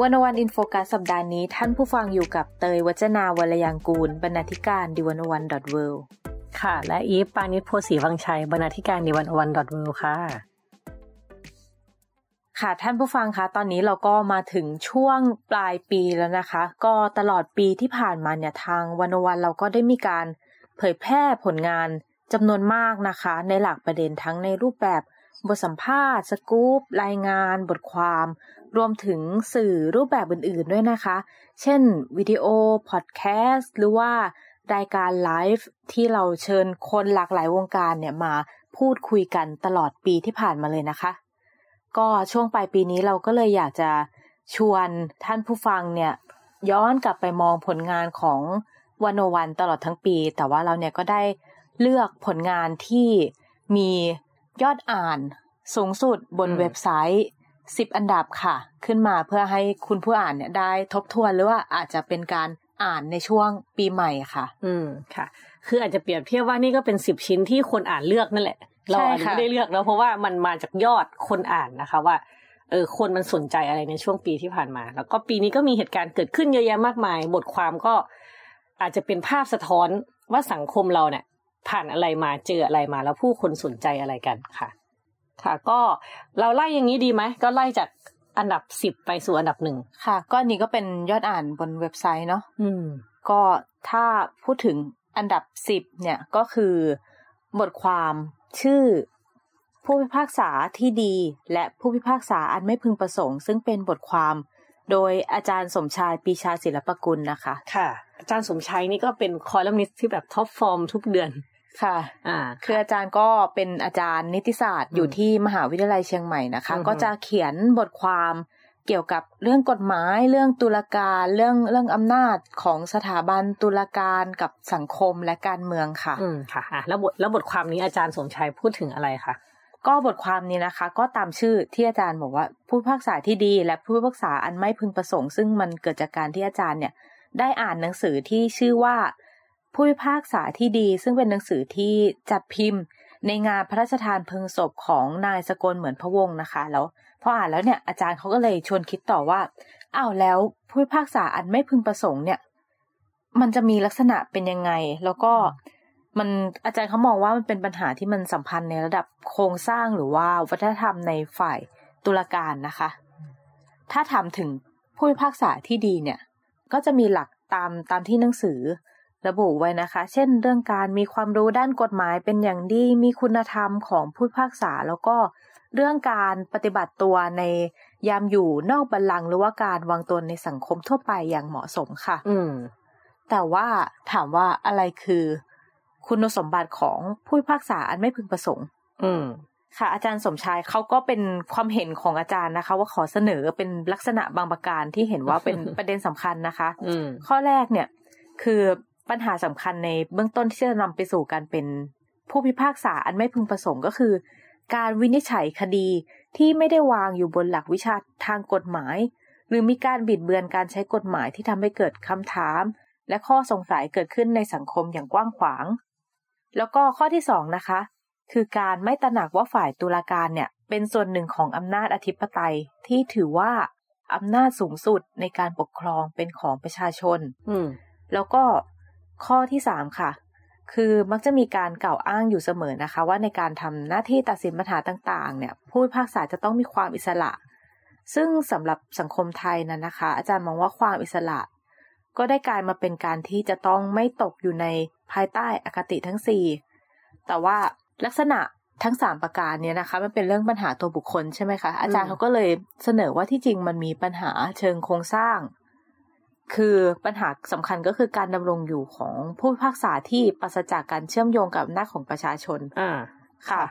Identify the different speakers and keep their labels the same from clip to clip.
Speaker 1: One-O-One In Focus สัปดาห์นี้ท่านผู้ฟังอยู่กับเตย วจนาวรรลยางกูร บรรณาธิการ The One-O-One dot world
Speaker 2: ค่ะ และอีฟปาณิส โพธิ์ศรีวังชัย บรรณาธิการ The One-O-One dot world ค่ะ
Speaker 1: ค่ะท่านผู้ฟังคะ ตอนนี้เราก็มาถึงช่วงปลายปีแล้วนะคะ ก็ตลอดปีที่ผ่านมาเนี่ยทาง One-O-One เราก็ได้มีการเผยแพร่ผลงานจำนวนมากนะคะ ในหลากประเด็นทั้งในรูปแบบบทสัมภาษณ์ สกู๊ปรายงาน บทความ รวมถึงสื่อรูปแบบอื่นๆด้วยนะคะ เช่นวิดีโอ พอดแคสต์ หรือว่ารายการไลฟ์ที่เราเชิญคนหลากหลายวงการเนี่ยมาพูดคุยกันตลอดปีที่ผ่านมาเลยนะคะ ก็ช่วงปลายปีนี้เราก็เลยอยากจะชวนท่านผู้ฟังเนี่ยย้อนกลับไปมองผลงานของวันโอวันตลอดทั้งปี แต่ว่าเราเนี่ยก็ได้เลือกผลงานที่มียอดอ่านสูงสุดบนเว็บไซต์ สิบอันดับค่ะ ขึ้นมาเพื่อให้คุณผู้อ่านเนี่ยได้ทบทวนหรือว่าอาจจะเป็นการอ่านในช่วงปีใหม่ค่ะ
Speaker 2: อืมค่ะ คืออาจจะเปรียบเทียบว่านี่ก็เป็นสิบชิ้นที่คนอ่านเลือกนั่นแหละ เราอาจจะไม่ได้เลือกแล้วเพราะว่ามันมาจากยอดคนอ่านนะคะว่าเออคนมันสนใจอะไรในช่วงปีที่ผ่านมา แล้วก็ปีนี้ก็มีเหตุการณ์เกิดขึ้นเยอะแยะมากมาย บทความก็อาจจะเป็นภาพสะท้อนว่าสังคมเราเนี่ยผ่านอะไรมาเจออะไรมาแล้วผู้คนสนใจอะไรกันค่ะ ค่ะ ก็เราไล่อย่างนี้ดีไหมก็ไล่จากอันดับสิบไปสู่อันดับหนึ่ง
Speaker 1: ค่ะ ก็นี้ก็เป็นยอดอ่านบนเว็บไซต์เนาะ
Speaker 2: อืม
Speaker 1: ก็ถ้าพูดถึงอันดับสิบเนี่ยก็คือบทความชื่อผู้พิพากษาที่ดี และผู้พิพากษาอันไม่พึงประสงค์ ซึ่งเป็นบทความโดยอาจารย์สมชาย ปรีชาศิลปกุลนะคะ
Speaker 2: ค่ะ อาจารย์สมชายนี่ก็เป็นคอลัมนิสต์ที่แบบ top form ทุกเดือน
Speaker 1: ค่ะ
Speaker 2: อ่า
Speaker 1: คืออาจารย์ก็เป็นอาจารย์นิติศาสตร์อยู่ที่มหาวิทยาลัยเชียงใหม่นะคะ ก็จะเขียนบทความเกี่ยวกับเรื่องกฎหมาย เรื่องตุลาการเรื่องเรื่องอำนาจของสถาบันตุลาการกับสังคมและการเมืองค่ะ
Speaker 2: อืมค่ะแล้วบทแล้วบทความนี้อาจารย์สมชายพูดถึงอะไรคะ
Speaker 1: ก็บทความนี้นะคะ ก็ตามชื่อที่อาจารย์บอกว่า ผู้พิพากษาที่ดีและผู้พิพากษาอันไม่พึงประสงค์ ซึ่งมันเกิดจากการที่อาจารย์เนี่ย ได้อ่านหนังสือที่ชื่อว่า ผู้พิพากษาที่ดี ซึ่งเป็นหนังสือที่จัดพิมพ์ ในงานพระราชทานเพลิงศพของนายสกลเหมือนพระวงศ์นะคะ แล้วพออ่านแล้วเนี่ยอาจารย์เขาก็เลยชวนคิดต่อว่าอ้าวแล้วผู้พิพากษาอันไม่พึงประสงค์เนี่ย มันจะมีลักษณะเป็นยังไง แล้วก็มันอาจารย์เขามองว่ามันเป็นปัญหาที่มันสัมพันธ์ในระดับโครงสร้างหรือว่าวัฒนธรรมในฝ่ายตุลาการนะคะ ถ้าถามถึงผู้พิพากษาที่ดีเนี่ย ก็จะมีหลักตามตามที่หนังสือ ระบุไว้นะคะ เช่น เรื่องการมีความรู้ด้านกฎหมายเป็นอย่างดี มีคุณธรรมของผู้พิพากษา แล้วก็เรื่องการปฏิบัติตัวในยามอยู่นอกบัลลังก์หรือว่าการวางตัวในสังคมทั่วไปอย่างเหมาะสมค่ะ
Speaker 2: อืม
Speaker 1: แต่ว่าถามว่าอะไรคือ คุณสมบัติของผู้พิพากษาอันไม่พึงประสงค์
Speaker 2: อืม
Speaker 1: ค่ะ อาจารย์สมชายเขาก็เป็นความเห็นของอาจารย์นะคะ ว่าขอเสนอเป็นลักษณะบางประการที่เห็นว่าเป็นประเด็นสำคัญนะคะ
Speaker 2: อืม
Speaker 1: ข้อแรกเนี่ย คือ ปัญหาสำคัญในเบื้องต้นที่จะนำไปสู่การเป็นผู้พิพากษาอันไม่พึงประสงค์ก็คือ การวินิจฉัยคดีที่ไม่ได้วางอยู่บนหลักวิชาทางกฎหมาย หรือมีการบิดเบือนการใช้กฎหมายที่ทำให้เกิดคำถาม และข้อสงสัยเกิดขึ้นในสังคมอย่างกว้างขวาง แล้วก็ข้อที่สองนะคะ คือการไม่ตระหนักว่าฝ่ายตุลาการเนี่ยเป็นส่วนหนึ่งของอำนาจอธิปไตยที่ถือว่าอำนาจสูงสุดในการปกครองเป็นของประชาชน
Speaker 2: อื
Speaker 1: แล้วก็ ข้อที่สามค่ะ คือมักจะมีการกล่าวอ้างอยู่เสมอนะคะ ว่าในการทำหน้าที่ตัดสินปัญหาต่างๆ เนี่ยผู้พิพากษาจะต้องมีความอิสระ ซึ่งสำหรับสังคมไทยนั้นนะคะ อาจารย์มองว่าความอิสระ ก็ได้กลายมาเป็นการที่จะต้องไม่ตกอยู่ในภายใต้อคติทั้งสี่แต่ว่าลักษณะทั้งสามประการเนี่ยนะคะมันเป็นเรื่องปัญหาตัวบุคคลใช่ไหมคะอาจารย์เขาก็เลยเสนอว่าที่จริงมันมีปัญหาเชิงโครงสร้าง คือปัญหาสำคัญก็คือการดำรงอยู่ของผู้พิพากษาที่ปราศจากการเชื่อมโยงกับอำนาจของประชาชน
Speaker 2: อ่า
Speaker 1: ค่ะ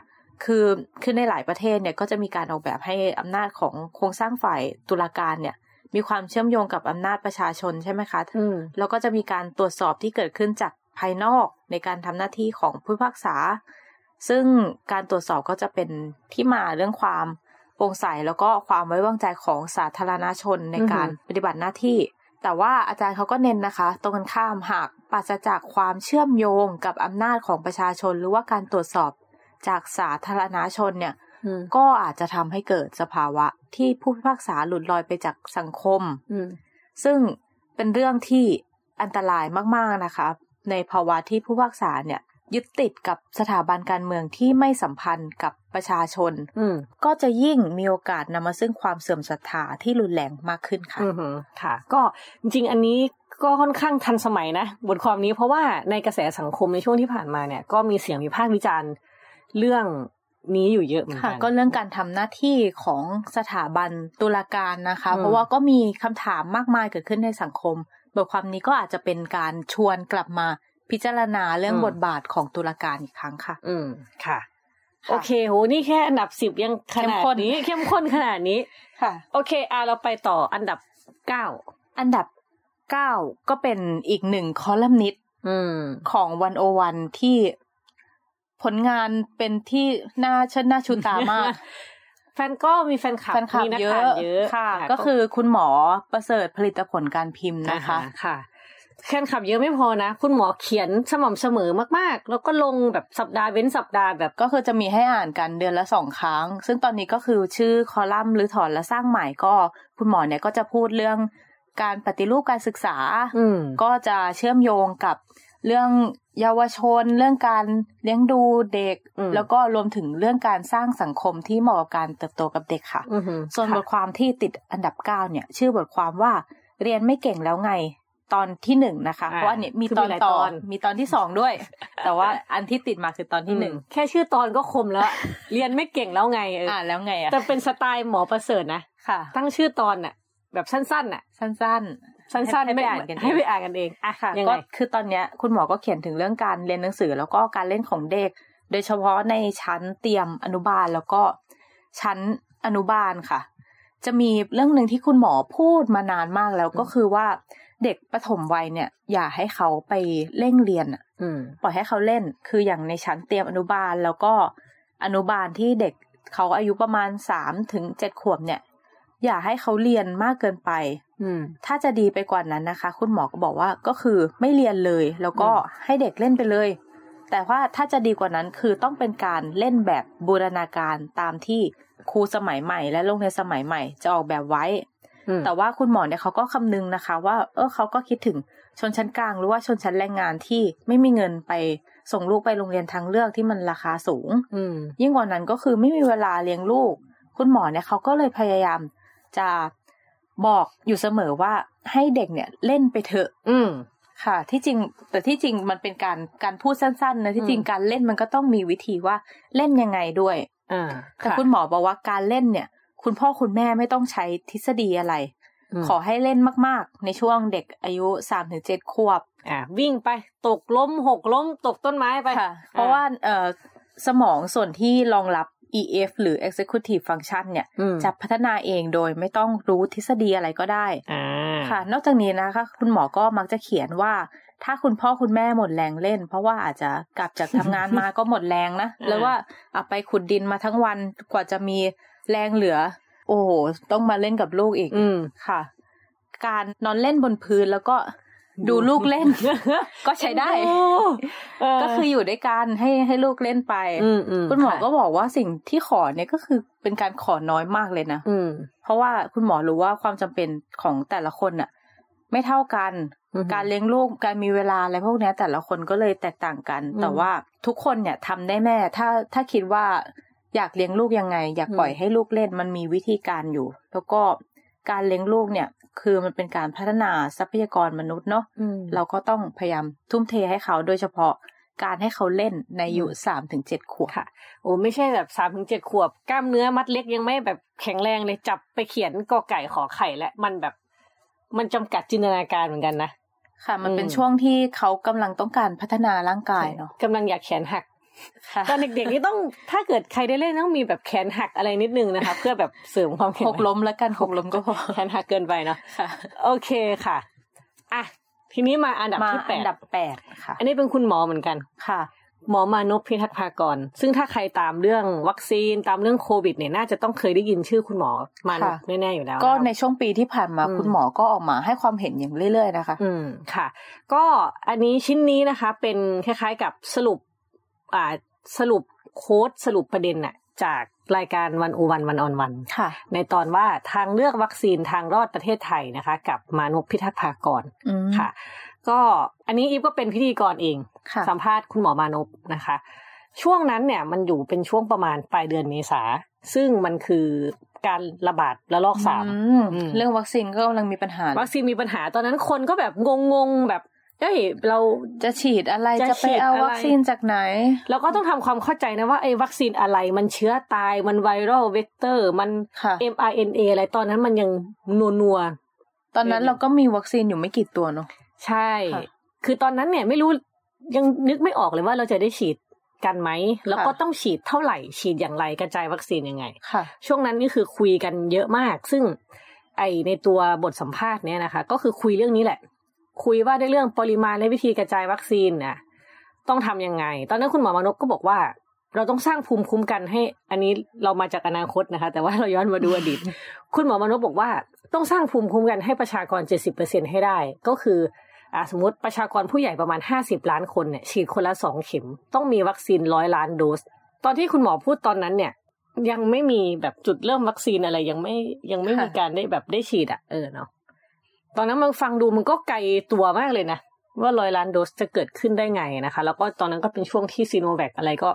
Speaker 1: คือคือในหลายประเทศเนี่ยก็จะมีการออกแบบให้อำนาจของโครงสร้างฝ่ายตุลาการเนี่ย มีความเชื่อมโยงกับอำนาจประชาชนใช่ไหมคะ
Speaker 2: อืม
Speaker 1: แล้วก็จะมีการตรวจสอบที่เกิดขึ้นจากภายนอกในการทำหน้าที่ของผู้พิพากษา ซึ่งการตรวจสอบก็จะเป็นที่มาเรื่องความโปร่งใสแล้วก็ความไว้วางใจของสาธารณชนในการปฏิบัติหน้าที่ แต่ว่าอาจารย์เขาก็เน้นนะคะ ตรงกันข้ามหากปราศจากความเชื่อมโยงกับอำนาจของประชาชน หรือว่าการตรวจสอบจากสาธารณชนเนี่ย
Speaker 2: อืม
Speaker 1: ก็อาจจะทำให้เกิดสภาวะที่ผู้พิพากษาหลุดลอยไปจากสังคม
Speaker 2: อืม
Speaker 1: ซึ่งเป็นเรื่องที่อันตรายมากๆนะคะ ในภาวะที่ผู้พิพากษาเนี่ย ยึดติดกับสถาบันการเมืองที่ไม่สัมพันธ์กับประชาชน
Speaker 2: อืม
Speaker 1: ก็จะยิ่งมีโอกาสนำมาซึ่งความเสื่อมศรัทธาที่รุนแรงมากขึ้นค่ะ
Speaker 2: อือหือค่ะ ก็จริงๆอันนี้ก็ค่อนข้างทันสมัยนะ บทความนี้เพราะว่าในกระแสสังคมในช่วงที่ผ่านมาเนี่ย ก็มีเสียงวิพากษ์วิจารณ์เรื่องนี้อยู่เยอะเหมือน
Speaker 1: ค่ะ
Speaker 2: กัน
Speaker 1: ก็เรื่องการทำหน้าที่ของสถาบันตุลาการนะคะ
Speaker 2: อืม
Speaker 1: เพราะว่าก็มีคำถามมากมายเกิดขึ้นในสังคม บทความนี้ก็อาจจะเป็นการชวนกลับมา พิจารณาเรื่องบทบาทของตุลาการอีกครั้งค่ะ
Speaker 2: อืมค่ะ
Speaker 1: ค่ะ
Speaker 2: โอเคโหนี่แค่อันดับสิบยังขนาด
Speaker 1: เข้มข้น
Speaker 2: นี้เข้มข้นขนาดนี้
Speaker 1: ค่ะ
Speaker 2: โอเคอะเราไปต่ออันดับเก้า
Speaker 1: อันดับเก้าก็เป็นอีกหนึ่งคอลัมนิสต์
Speaker 2: อืม
Speaker 1: ของวันโอวันที่ผลงานเป็นที่น่าเชิดหน้าชูตามาก
Speaker 2: แฟนก็มีแฟนคลับ
Speaker 1: แฟนคลับ
Speaker 2: มีนัก
Speaker 1: เย
Speaker 2: ข่า
Speaker 1: อะ
Speaker 2: วเยอะ
Speaker 1: ค่ะ ก็คือคุณหมอประเสริฐผลิตผลการพิมพ์นะคะ
Speaker 2: อ่าฮค่ะ แฟนคลับเยอะไม่พอนะ คุณหมอเขียนสม่ำเสมอมากๆ แล้วก็ลงแบบสัปดาห์เว้นสัปดาห์แบบ
Speaker 1: ก็คือจะมีให้อ่านกันเดือนละสองครั้ง ซึ่งตอนนี้ก็คือชื่อคอลัมน์หรือถอนและสร้างใหม่ก็ คุณหมอเนี่ยก็จะพูดเรื่องการปฏิรูปการศึกษา
Speaker 2: อืม
Speaker 1: ก็จะเชื่อมโยงกับเรื่องเยาวชน เรื่องการเลี้ยงดูเด็ก
Speaker 2: อืม
Speaker 1: แล้วก็รวมถึงเรื่องการสร้างสังคมที่เหมาะกับการเติบโตกับเด็กค่ะ
Speaker 2: อือหือ
Speaker 1: ส่วน
Speaker 2: ค่ะ
Speaker 1: บทความที่ติดอันดับเก้าเนี่ย ชื่อบทความว่าเรียนไม่เก่งแล้วไง ตอนที่หนึ่งนะคะ เพราะอันนี้มี
Speaker 2: คือ
Speaker 1: ต
Speaker 2: มี
Speaker 1: อน
Speaker 2: หลาย
Speaker 1: ต่อ
Speaker 2: ตอน
Speaker 1: มีตอนที่สองด้วย แต่ว่าอันที่ติดมาคือตอนที่หนึ่ง
Speaker 2: แค่ชื่อตอนก็คมแล้ว เรียนไม่เก่งแล้วไงเอออ
Speaker 1: อ่านแล้วไงอะ
Speaker 2: แต่เป็นสไตล์หมอประเสริฐนะ
Speaker 1: ค่ะ
Speaker 2: ตั้งชื่อตอนน่ะ แบบสั้นๆน่ะ
Speaker 1: สั้นๆ
Speaker 2: สั้นๆ
Speaker 1: ให้ไป
Speaker 2: ม่
Speaker 1: อ่านกันเอง
Speaker 2: ให้ไปอ่านกันเองอะ
Speaker 1: ค่ะ
Speaker 2: ยัง
Speaker 1: ก็
Speaker 2: ไง
Speaker 1: คือตอนเนี้ยคุณหมอก็เขียนถึงเรื่องการเรียนหนังสือ แล้วก็การเล่นของเด็ก โดยเฉพาะในชั้นเตรียมอนุบาลแล้วก็ชั้นอนุบาลค่ะ จะมีเรื่องหนึ่งที่คุณหมอพูดมานานมากแล้วก็คือว่า เด็กปฐมวัยเนี่ย อย่าให้เขาไปเร่งเรียนอะ
Speaker 2: อืม
Speaker 1: ปล่อยให้เขาเล่น คืออย่างในชั้นเตรียมอนุบาลแล้วก็อนุบาลที่เด็กเขาอายุประมาณสามถึงเจ็ดขวบเนี่ย อย่าให้เขาเรียนมากเกินไป
Speaker 2: อืม
Speaker 1: ถ้าจะดีไปกว่านั้นนะคะ คุณหมอก็บอกว่าก็คือไม่เรียนเลย แล้วก็
Speaker 2: อืม
Speaker 1: ให้เด็กเล่นไปเลย แต่ว่าถ้าจะดีกว่านั้นคือต้องเป็นการเล่นแบบบูรณาการตามที่ครูสมัยใหม่ และโรงเรียนสมัยใหม่ จะออกแบบไว้
Speaker 2: อืม
Speaker 1: แต่ว่าคุณหมอเนี่ยเขาก็คำนึงนะคะ ว่า เออเขาก็คิดถึงชนชั้นกลางหรือว่าชนชั้นแรงงานที่ไม่มีเงินไปส่งลูกไปโรงเรียนทางเลือกที่มันราคาสูง
Speaker 2: อืม
Speaker 1: ยิ่งกว่านั้นก็คือไม่มีเวลาเลี้ยงลูก คุณหมอเนี่ยเขาก็เลยพยายามจะบอกอยู่เสมอว่าให้เด็กเนี่ยเล่นไปเถอะ
Speaker 2: อืม
Speaker 1: ค่ะ ที่จริงแต่ที่จริงมันเป็นการการพูดสั้นๆนะที่จริง
Speaker 2: อืม
Speaker 1: การเล่นมันก็ต้องมีวิธีว่าเล่นยังไงด้วย
Speaker 2: อ่า
Speaker 1: แต่ะคุณหมอบอกว่าการเล่นเนี่ย คุณพ่อคุณแม่ไม่ต้องใช้ทฤษฎีอะไร
Speaker 2: ม
Speaker 1: ขอให้เล่นมาก ๆ ในช่วงเด็กอายุสามถึงเจ็ดขวบ
Speaker 2: อ่าวิ่งไปตกล้มหกล้มตกต้นไม้ไป
Speaker 1: ค่ะเพราะว่าเอ่อสมองส่วนที่รองรับ EF หรือ Executive Function เนี่ย
Speaker 2: อืม
Speaker 1: จะพัฒนาเองโดยไม่ต้องรู้ทฤษฎีอะไรก็ได้
Speaker 2: อ่า
Speaker 1: ค่ะ นอกจากนี้นะคะ คุณหมอก็มักจะเขียนว่า ถ้าคุณพ่อคุณแม่หมดแรงเล่น เพราะว่าอาจจะกลับจากทำงานมาก็หมดแรงนะ
Speaker 2: อ่า
Speaker 1: แล้วว่าเอาไปขุดดินมาทั้งวันกว่าจะมี แรงเหลือ โอ้โหต้องมาเล่นกับลูกอีก
Speaker 2: อืม
Speaker 1: ค่ะ การนอนเล่นบนพื้นแล้วก็ดูลูกเล่น ก็ใช้ได้
Speaker 2: เออ
Speaker 1: ก็คืออยู่ด้วยกันให้ให้ลูกเล่นไป
Speaker 2: อืมอืม
Speaker 1: คุณหมอ
Speaker 2: ค่ะ
Speaker 1: ก็บอกว่าสิ่งที่ขอเนี่ยก็คือเป็นการขอน้อยมากเลยนะ
Speaker 2: อืม
Speaker 1: เพราะว่าคุณหมอรู้ว่าความจำเป็นของแต่ละคนน่ะไม่เท่ากัน
Speaker 2: อือฮึ
Speaker 1: การเลี้ยงลูกการมีเวลาอะไรพวกเนี้ยแต่ละคนก็เลยแตกต่างกัน
Speaker 2: อืม
Speaker 1: แต่ว่าทุกคนเนี่ยทำได้แม่ ถ้าถ้าคิดว่า อยากเลี้ยงลูกยังไง อยาก
Speaker 2: อืม
Speaker 1: ปล่อยให้ลูกเล่นมันมีวิธีการอยู่ แล้วก็การเลี้ยงลูกเนี่ย คือมันเป็นการพัฒนาทรัพยากรมนุษย์เนาะ
Speaker 2: อืม
Speaker 1: เราก็ต้องพยายามทุ่มเทให้เขาโดยเฉพาะการให้เขาเล่นในอายุ
Speaker 2: อืม
Speaker 1: สามถึงเจ็ดขวบ
Speaker 2: ค่ะ โอ้ไม่ใช่แบบสามถึงเจ็ดขวบ กล้ามเนื้อมัดเล็กยังไม่แบบแข็งแรงเลยจับไปเขียนกอไก่ขอไข่และมันแบบ มันจำกัดจินตนาการเหมือนกันนะ
Speaker 1: ค่ะ มันเป็น
Speaker 2: อืม
Speaker 1: ช่วงที่เขากำลังต้องการพัฒนาร่างกายเนาะ
Speaker 2: กำลังอยากแขนหัก ตอนเด็กๆนี่ต้องถ้าเกิดใครได้เล่นต้องมีแบบแขนหักอะไรนิดนึงนะคะ เพื่อแบบเสริมความแข็ง
Speaker 1: หกล้มแล้วกันหกล้มก็พอ
Speaker 2: แขนหักเกินไปเนาะโอเคค่ะอะทีนี้มาอันดับ
Speaker 1: มา
Speaker 2: ที่แป
Speaker 1: อั
Speaker 2: ด
Speaker 1: นดับแปดค่ะ
Speaker 2: อันนี้เป็นคุณหมอเหมือนกัน
Speaker 1: ค่ะ
Speaker 2: หมอมานพพิทักษ์ภากร ซึ่งถ้าใครตามเรื่องวัคซีนตามเรื่องโควิดเนี่ยน่าจะต้องเคยได้ยินชื่อคุณหมอมานพ
Speaker 1: ค่ะ
Speaker 2: แน่ๆอยู่แล้ว
Speaker 1: ก็
Speaker 2: นะคะ
Speaker 1: ในช่วงปีที่ผ่านมา
Speaker 2: อืม
Speaker 1: คุณหมอก็ออกมาให้ความเห็นอย่างเรื่อย ๆ นะคะ
Speaker 2: อืมค่ะ ก็อันนี้ชิ้นนี้นะคะ เป็นคล้ายๆกับสรุป อ่าสรุปโค้ดสรุปประเด็นน่ะจากรายการวันโอวันวันออนวัน
Speaker 1: ค่ะ
Speaker 2: ในตอนว่าทางเลือกวัคซีนทางรอดประเทศไทยนะคะ กับมานพพิทักษ์ภากร
Speaker 1: อืม
Speaker 2: ค่ะ ก็อันนี้อีฟก็เป็นพิธีกรเอง
Speaker 1: ค่ะ
Speaker 2: สัมภาษณ์คุณหมอมานพนะคะ ช่วงนั้นเนี่ยมันอยู่เป็นช่วงประมาณปลายเดือนเมษา ซึ่งมันคือการระบาดระลอกสาม
Speaker 1: อืม
Speaker 2: อืม
Speaker 1: เรื่องวัคซีนก็กำลังมีปัญหา
Speaker 2: วัคซีนมีปัญหาตอนนั้นคนก็แบบงงๆแบบ เอ้ยเรา
Speaker 1: จะฉีดอะไร
Speaker 2: จะ
Speaker 1: จะไป
Speaker 2: ฉีด
Speaker 1: เอา
Speaker 2: อะไร
Speaker 1: วัคซีนจากไหน
Speaker 2: เราก็ต้องทำความเข้าใจนะว่าไอ้วัคซีนอะไรมันเชื้อตายมันไวรัลเวกเตอร์มัน
Speaker 1: ค่ะ
Speaker 2: mRNA อะไรตอนนั้นมันยังนัวนัว
Speaker 1: ตอนนั้นเราก็มีวัคซีนอยู่ไม่กี่ตัวเนาะ
Speaker 2: ๆใช่
Speaker 1: ค่ะ
Speaker 2: คือตอนนั้นเนี่ยไม่รู้ยังนึกไม่ออกเลยว่าเราจะได้ฉีดกันไหม แล้วก็ต้องฉีดเท่าไหร่ ฉีดอย่างไรกระจายวัคซีนยังไง
Speaker 1: ค่ะ
Speaker 2: ช่วงนั้นนี่คือคุยกันเยอะมาก ซึ่งไอในตัวบทสัมภาษณ์เนี่ยนะคะ ก็คือคุยเรื่องนี้แหละ คุยว่าในเรื่องปริมาณและวิธีกระจายวัคซีนน่ะต้องทำยังไง ตอนนั้นคุณหมอมานพก็บอกว่า เราต้องสร้างภูมิคุ้มกันให้ อันนี้เรามาจากอนาคตนะคะ แต่ว่าเราย้อนมาดูอดีต คุณหมอมานพบอกว่า ต้องสร้างภูมิคุ้มกันให้ประชากร70%ให้ได้ ก็คืออ่าสมมติประชากรผู้ใหญ่ประมาณ50ล้านคนเนี่ยฉีดคนละสองเข็ม ต้องมีวัคซีนร้อยล้านโดส ตอนที่คุณหมอพูดตอนนั้นเนี่ยยังไม่มีแบบจุดเริ่มวัคซีนอะไรยังไม่ยังไม่มีการได้แบบได้ฉีดอะเออเนาะ ตอนนั้นมันฟังดูมันก็ไกลตัวมากเลยนะ ว่าร้อยล้านโดสจะเกิดขึ้นได้ไงนะคะ แล้วก็ตอนนั้นก็เป็นช่วงที่ซีโนแวคอะไรก็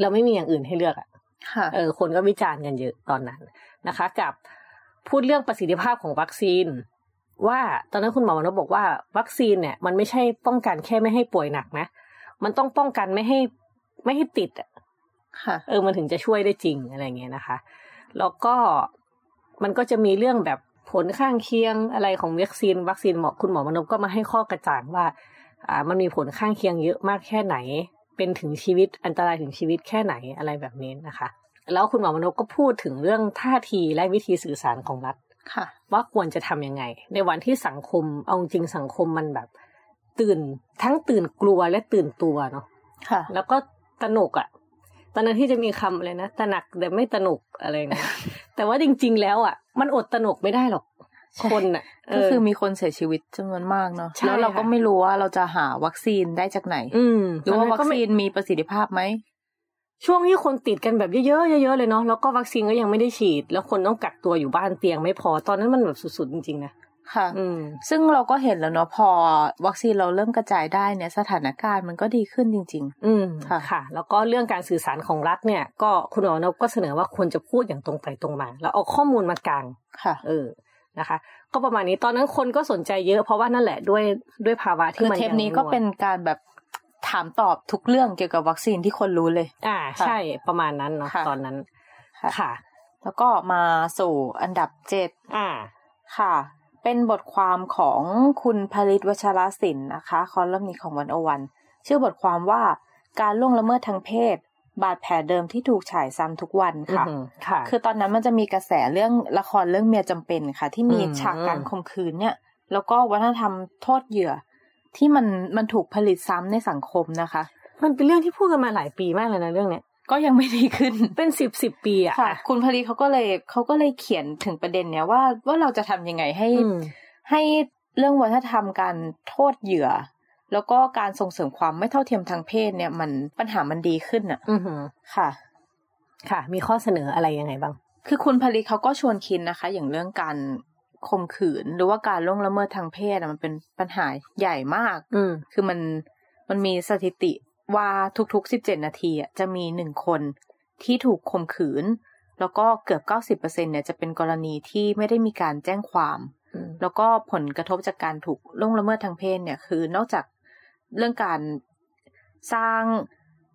Speaker 2: เราไม่มีอย่างอื่นให้เลือกอะ
Speaker 1: ค่ะ
Speaker 2: เออ คนก็วิจารณ์กันเยอะตอนนั้นนะคะ กับพูดเรื่องประสิทธิภาพของวัคซีน ว่าตอนนั้นคุณหมอมานพบอกว่า วัคซีนเนี่ย มันไม่ใช่ป้องกันแค่ไม่ให้ป่วยหนักนะมันต้องป้องกันไม่ให้ไม่ให้ติดอะ
Speaker 1: ค่ะ
Speaker 2: เออมันถึงจะช่วยได้จริงอะไรเงี้ยนะคะ แล้วก็มันก็จะมีเรื่องแบบ ผลข้างเคียงอะไรของวัคซีน วัคซีนหมอคุณหมอมานพก็มาให้ข้อกระจ่างว่า อ่า มันมีผลข้างเคียงเยอะมากแค่ไหน เป็นถึงชีวิตอันตรายถึงชีวิตแค่ไหนอะไรแบบนี้นะคะ แล้วคุณหมอมานพก็พูดถึงเรื่องท่าทีและวิธีสื่อสารของรัฐ
Speaker 1: ค่ะ
Speaker 2: ว่าควรจะทำยังไง ในวันที่สังคมเอาจริงสังคมมันแบบ ตื่นทั้งตื่นกลัวและตื่นตัวเนาะ
Speaker 1: ค่ะ
Speaker 2: แล้วก็ตระหนกอะ่ะ ตอนนั้นที่จะมีคำอะไรนะตระหนักแต่ไม่ตระหนกอะไรเงี้ยแต่ว่าจริง ๆ แล้วอะ่ะ มันอดตระหนกไม่ได้หรอก
Speaker 1: ใช่
Speaker 2: คนอะ่ะเก็
Speaker 1: คือมีคนเสียชีวิตจำนวนมากเนาะ
Speaker 2: ใช่
Speaker 1: แล้วเราก็
Speaker 2: ค่ะ
Speaker 1: ไม่รู้ว่าเราจะหาวัคซีนได้จากไหน
Speaker 2: อืม
Speaker 1: หรือว่า
Speaker 2: ตน
Speaker 1: วั
Speaker 2: นั้น
Speaker 1: ค
Speaker 2: ก็ไม่
Speaker 1: ซีนมีประสิทธิภาพไหม
Speaker 2: ช่วงที่คนติดกันแบบเยอะๆเยอะๆเลยเนาะแล้วก็วัคซีนก็ยังไม่ได้ฉีด แล้วคนต้องกักตัวอยู่บ้านเตียงไม่พอตอนนั้นมันแบบสุดๆจริงๆนะ
Speaker 1: ค่ะ
Speaker 2: อืม
Speaker 1: ซึ่งเราก็เห็นแล้วเนาะพอวัคซีนเราเริ่มกระจายได้เนี่ยสถานการณ์มันก็ดีขึ้นจริง
Speaker 2: อืม
Speaker 1: ค่ะ
Speaker 2: ค่ะ แล้วก็เรื่องการสื่อสารของรัฐเนี่ย ก็คุณหมอนพก็เสนอว่าควรจะพูดอย่างตรงไปตรงมาแล้วเอาข้อมูลมากลาง
Speaker 1: ๆค่ะ
Speaker 2: เออนะคะ ก็ประมาณนี้ตอนนั้นคนก็สนใจเยอะเพราะว่านั่นแหละด้วยด้วยภาวะ
Speaker 1: คื
Speaker 2: ที่
Speaker 1: อ
Speaker 2: มัน
Speaker 1: เทป
Speaker 2: ยัง
Speaker 1: นี้ก็เป็นการแบบถามตอบทุกเรื่องเกี่ยวกับวัคซีนที่คนรู้เลย
Speaker 2: อ่า
Speaker 1: ค่ะ
Speaker 2: ใช่ประมาณนั้นเนาะ
Speaker 1: ค่ะ
Speaker 2: ตอนนั้น
Speaker 1: ค่ะ
Speaker 2: ค่ะ
Speaker 1: แล้วก็มาสู่อันดับเจ็ด
Speaker 2: อ่า
Speaker 1: ค่ะ เป็นบทความของคุณผลิตวชรศิลป์นะคะคอลัมน์นี้ของวันโอวัน ชื่อบทความว่าการล่วงละเมิดทางเพศ บาดแผลเดิมที่ถูกฉายซ้ำทุกวันค่ะ
Speaker 2: อือหือค่ะ
Speaker 1: คือตอนนั้นมันจะมีกระแสเรื่องละครเรื่องเมียจำเป็นค่ะ ที่มี
Speaker 2: อืม
Speaker 1: ฉากการข่มขืนเนี่ย แล้วก็วัฒนธรรมโทษเหยื่อ ที่มันมันถูกผลิตซ้ำในสังคมนะคะ
Speaker 2: มันเป็นเรื่องที่พูดกันมาหลายปีมากเลยนะเรื่องเนี้ย
Speaker 1: ก็ยังไม่ดีขึ้น
Speaker 2: เป็นสิบสิบปีอะ
Speaker 1: ค่ะ คุณผลิตเขาก็เลยเขาก็เลยเขียนถึงประเด็นเนี้ยว่าว่าเราจะทำยังไงให้
Speaker 2: อืม
Speaker 1: ให้เรื่องวัฒนธรรมการโทษเหยื่อ แล้วก็การส่งเสริมความไม่เท่าเทียมทางเพศเนี่ย มันปัญหามันดีขึ้นอะ
Speaker 2: อือหือ
Speaker 1: ค่ะ
Speaker 2: ค่ะ มีข้อเสนออะไรยังไงบ้าง
Speaker 1: คือคุณผลิตเขาก็ชวนคิดนะคะ อย่างเรื่องการข่มขืน หรือว่าการล่วงละเมิดทางเพศอะมันเป็นปัญหาใหญ่มาก
Speaker 2: อืม
Speaker 1: คือมันมันมีสถิติ ว่าทุกๆ 17 นาทีอะจะมีหนึ่งคนที่ถูกข่มขืน แล้วก็เกือบ 90%เนี่ยจะเป็นกรณีที่ไม่ได้มีการแจ้งความ
Speaker 2: อืม
Speaker 1: แล้วก็ผลกระทบจากการถูกล่วงละเมิดทางเพศเนี่ยคือนอกจากเรื่องการสร้าง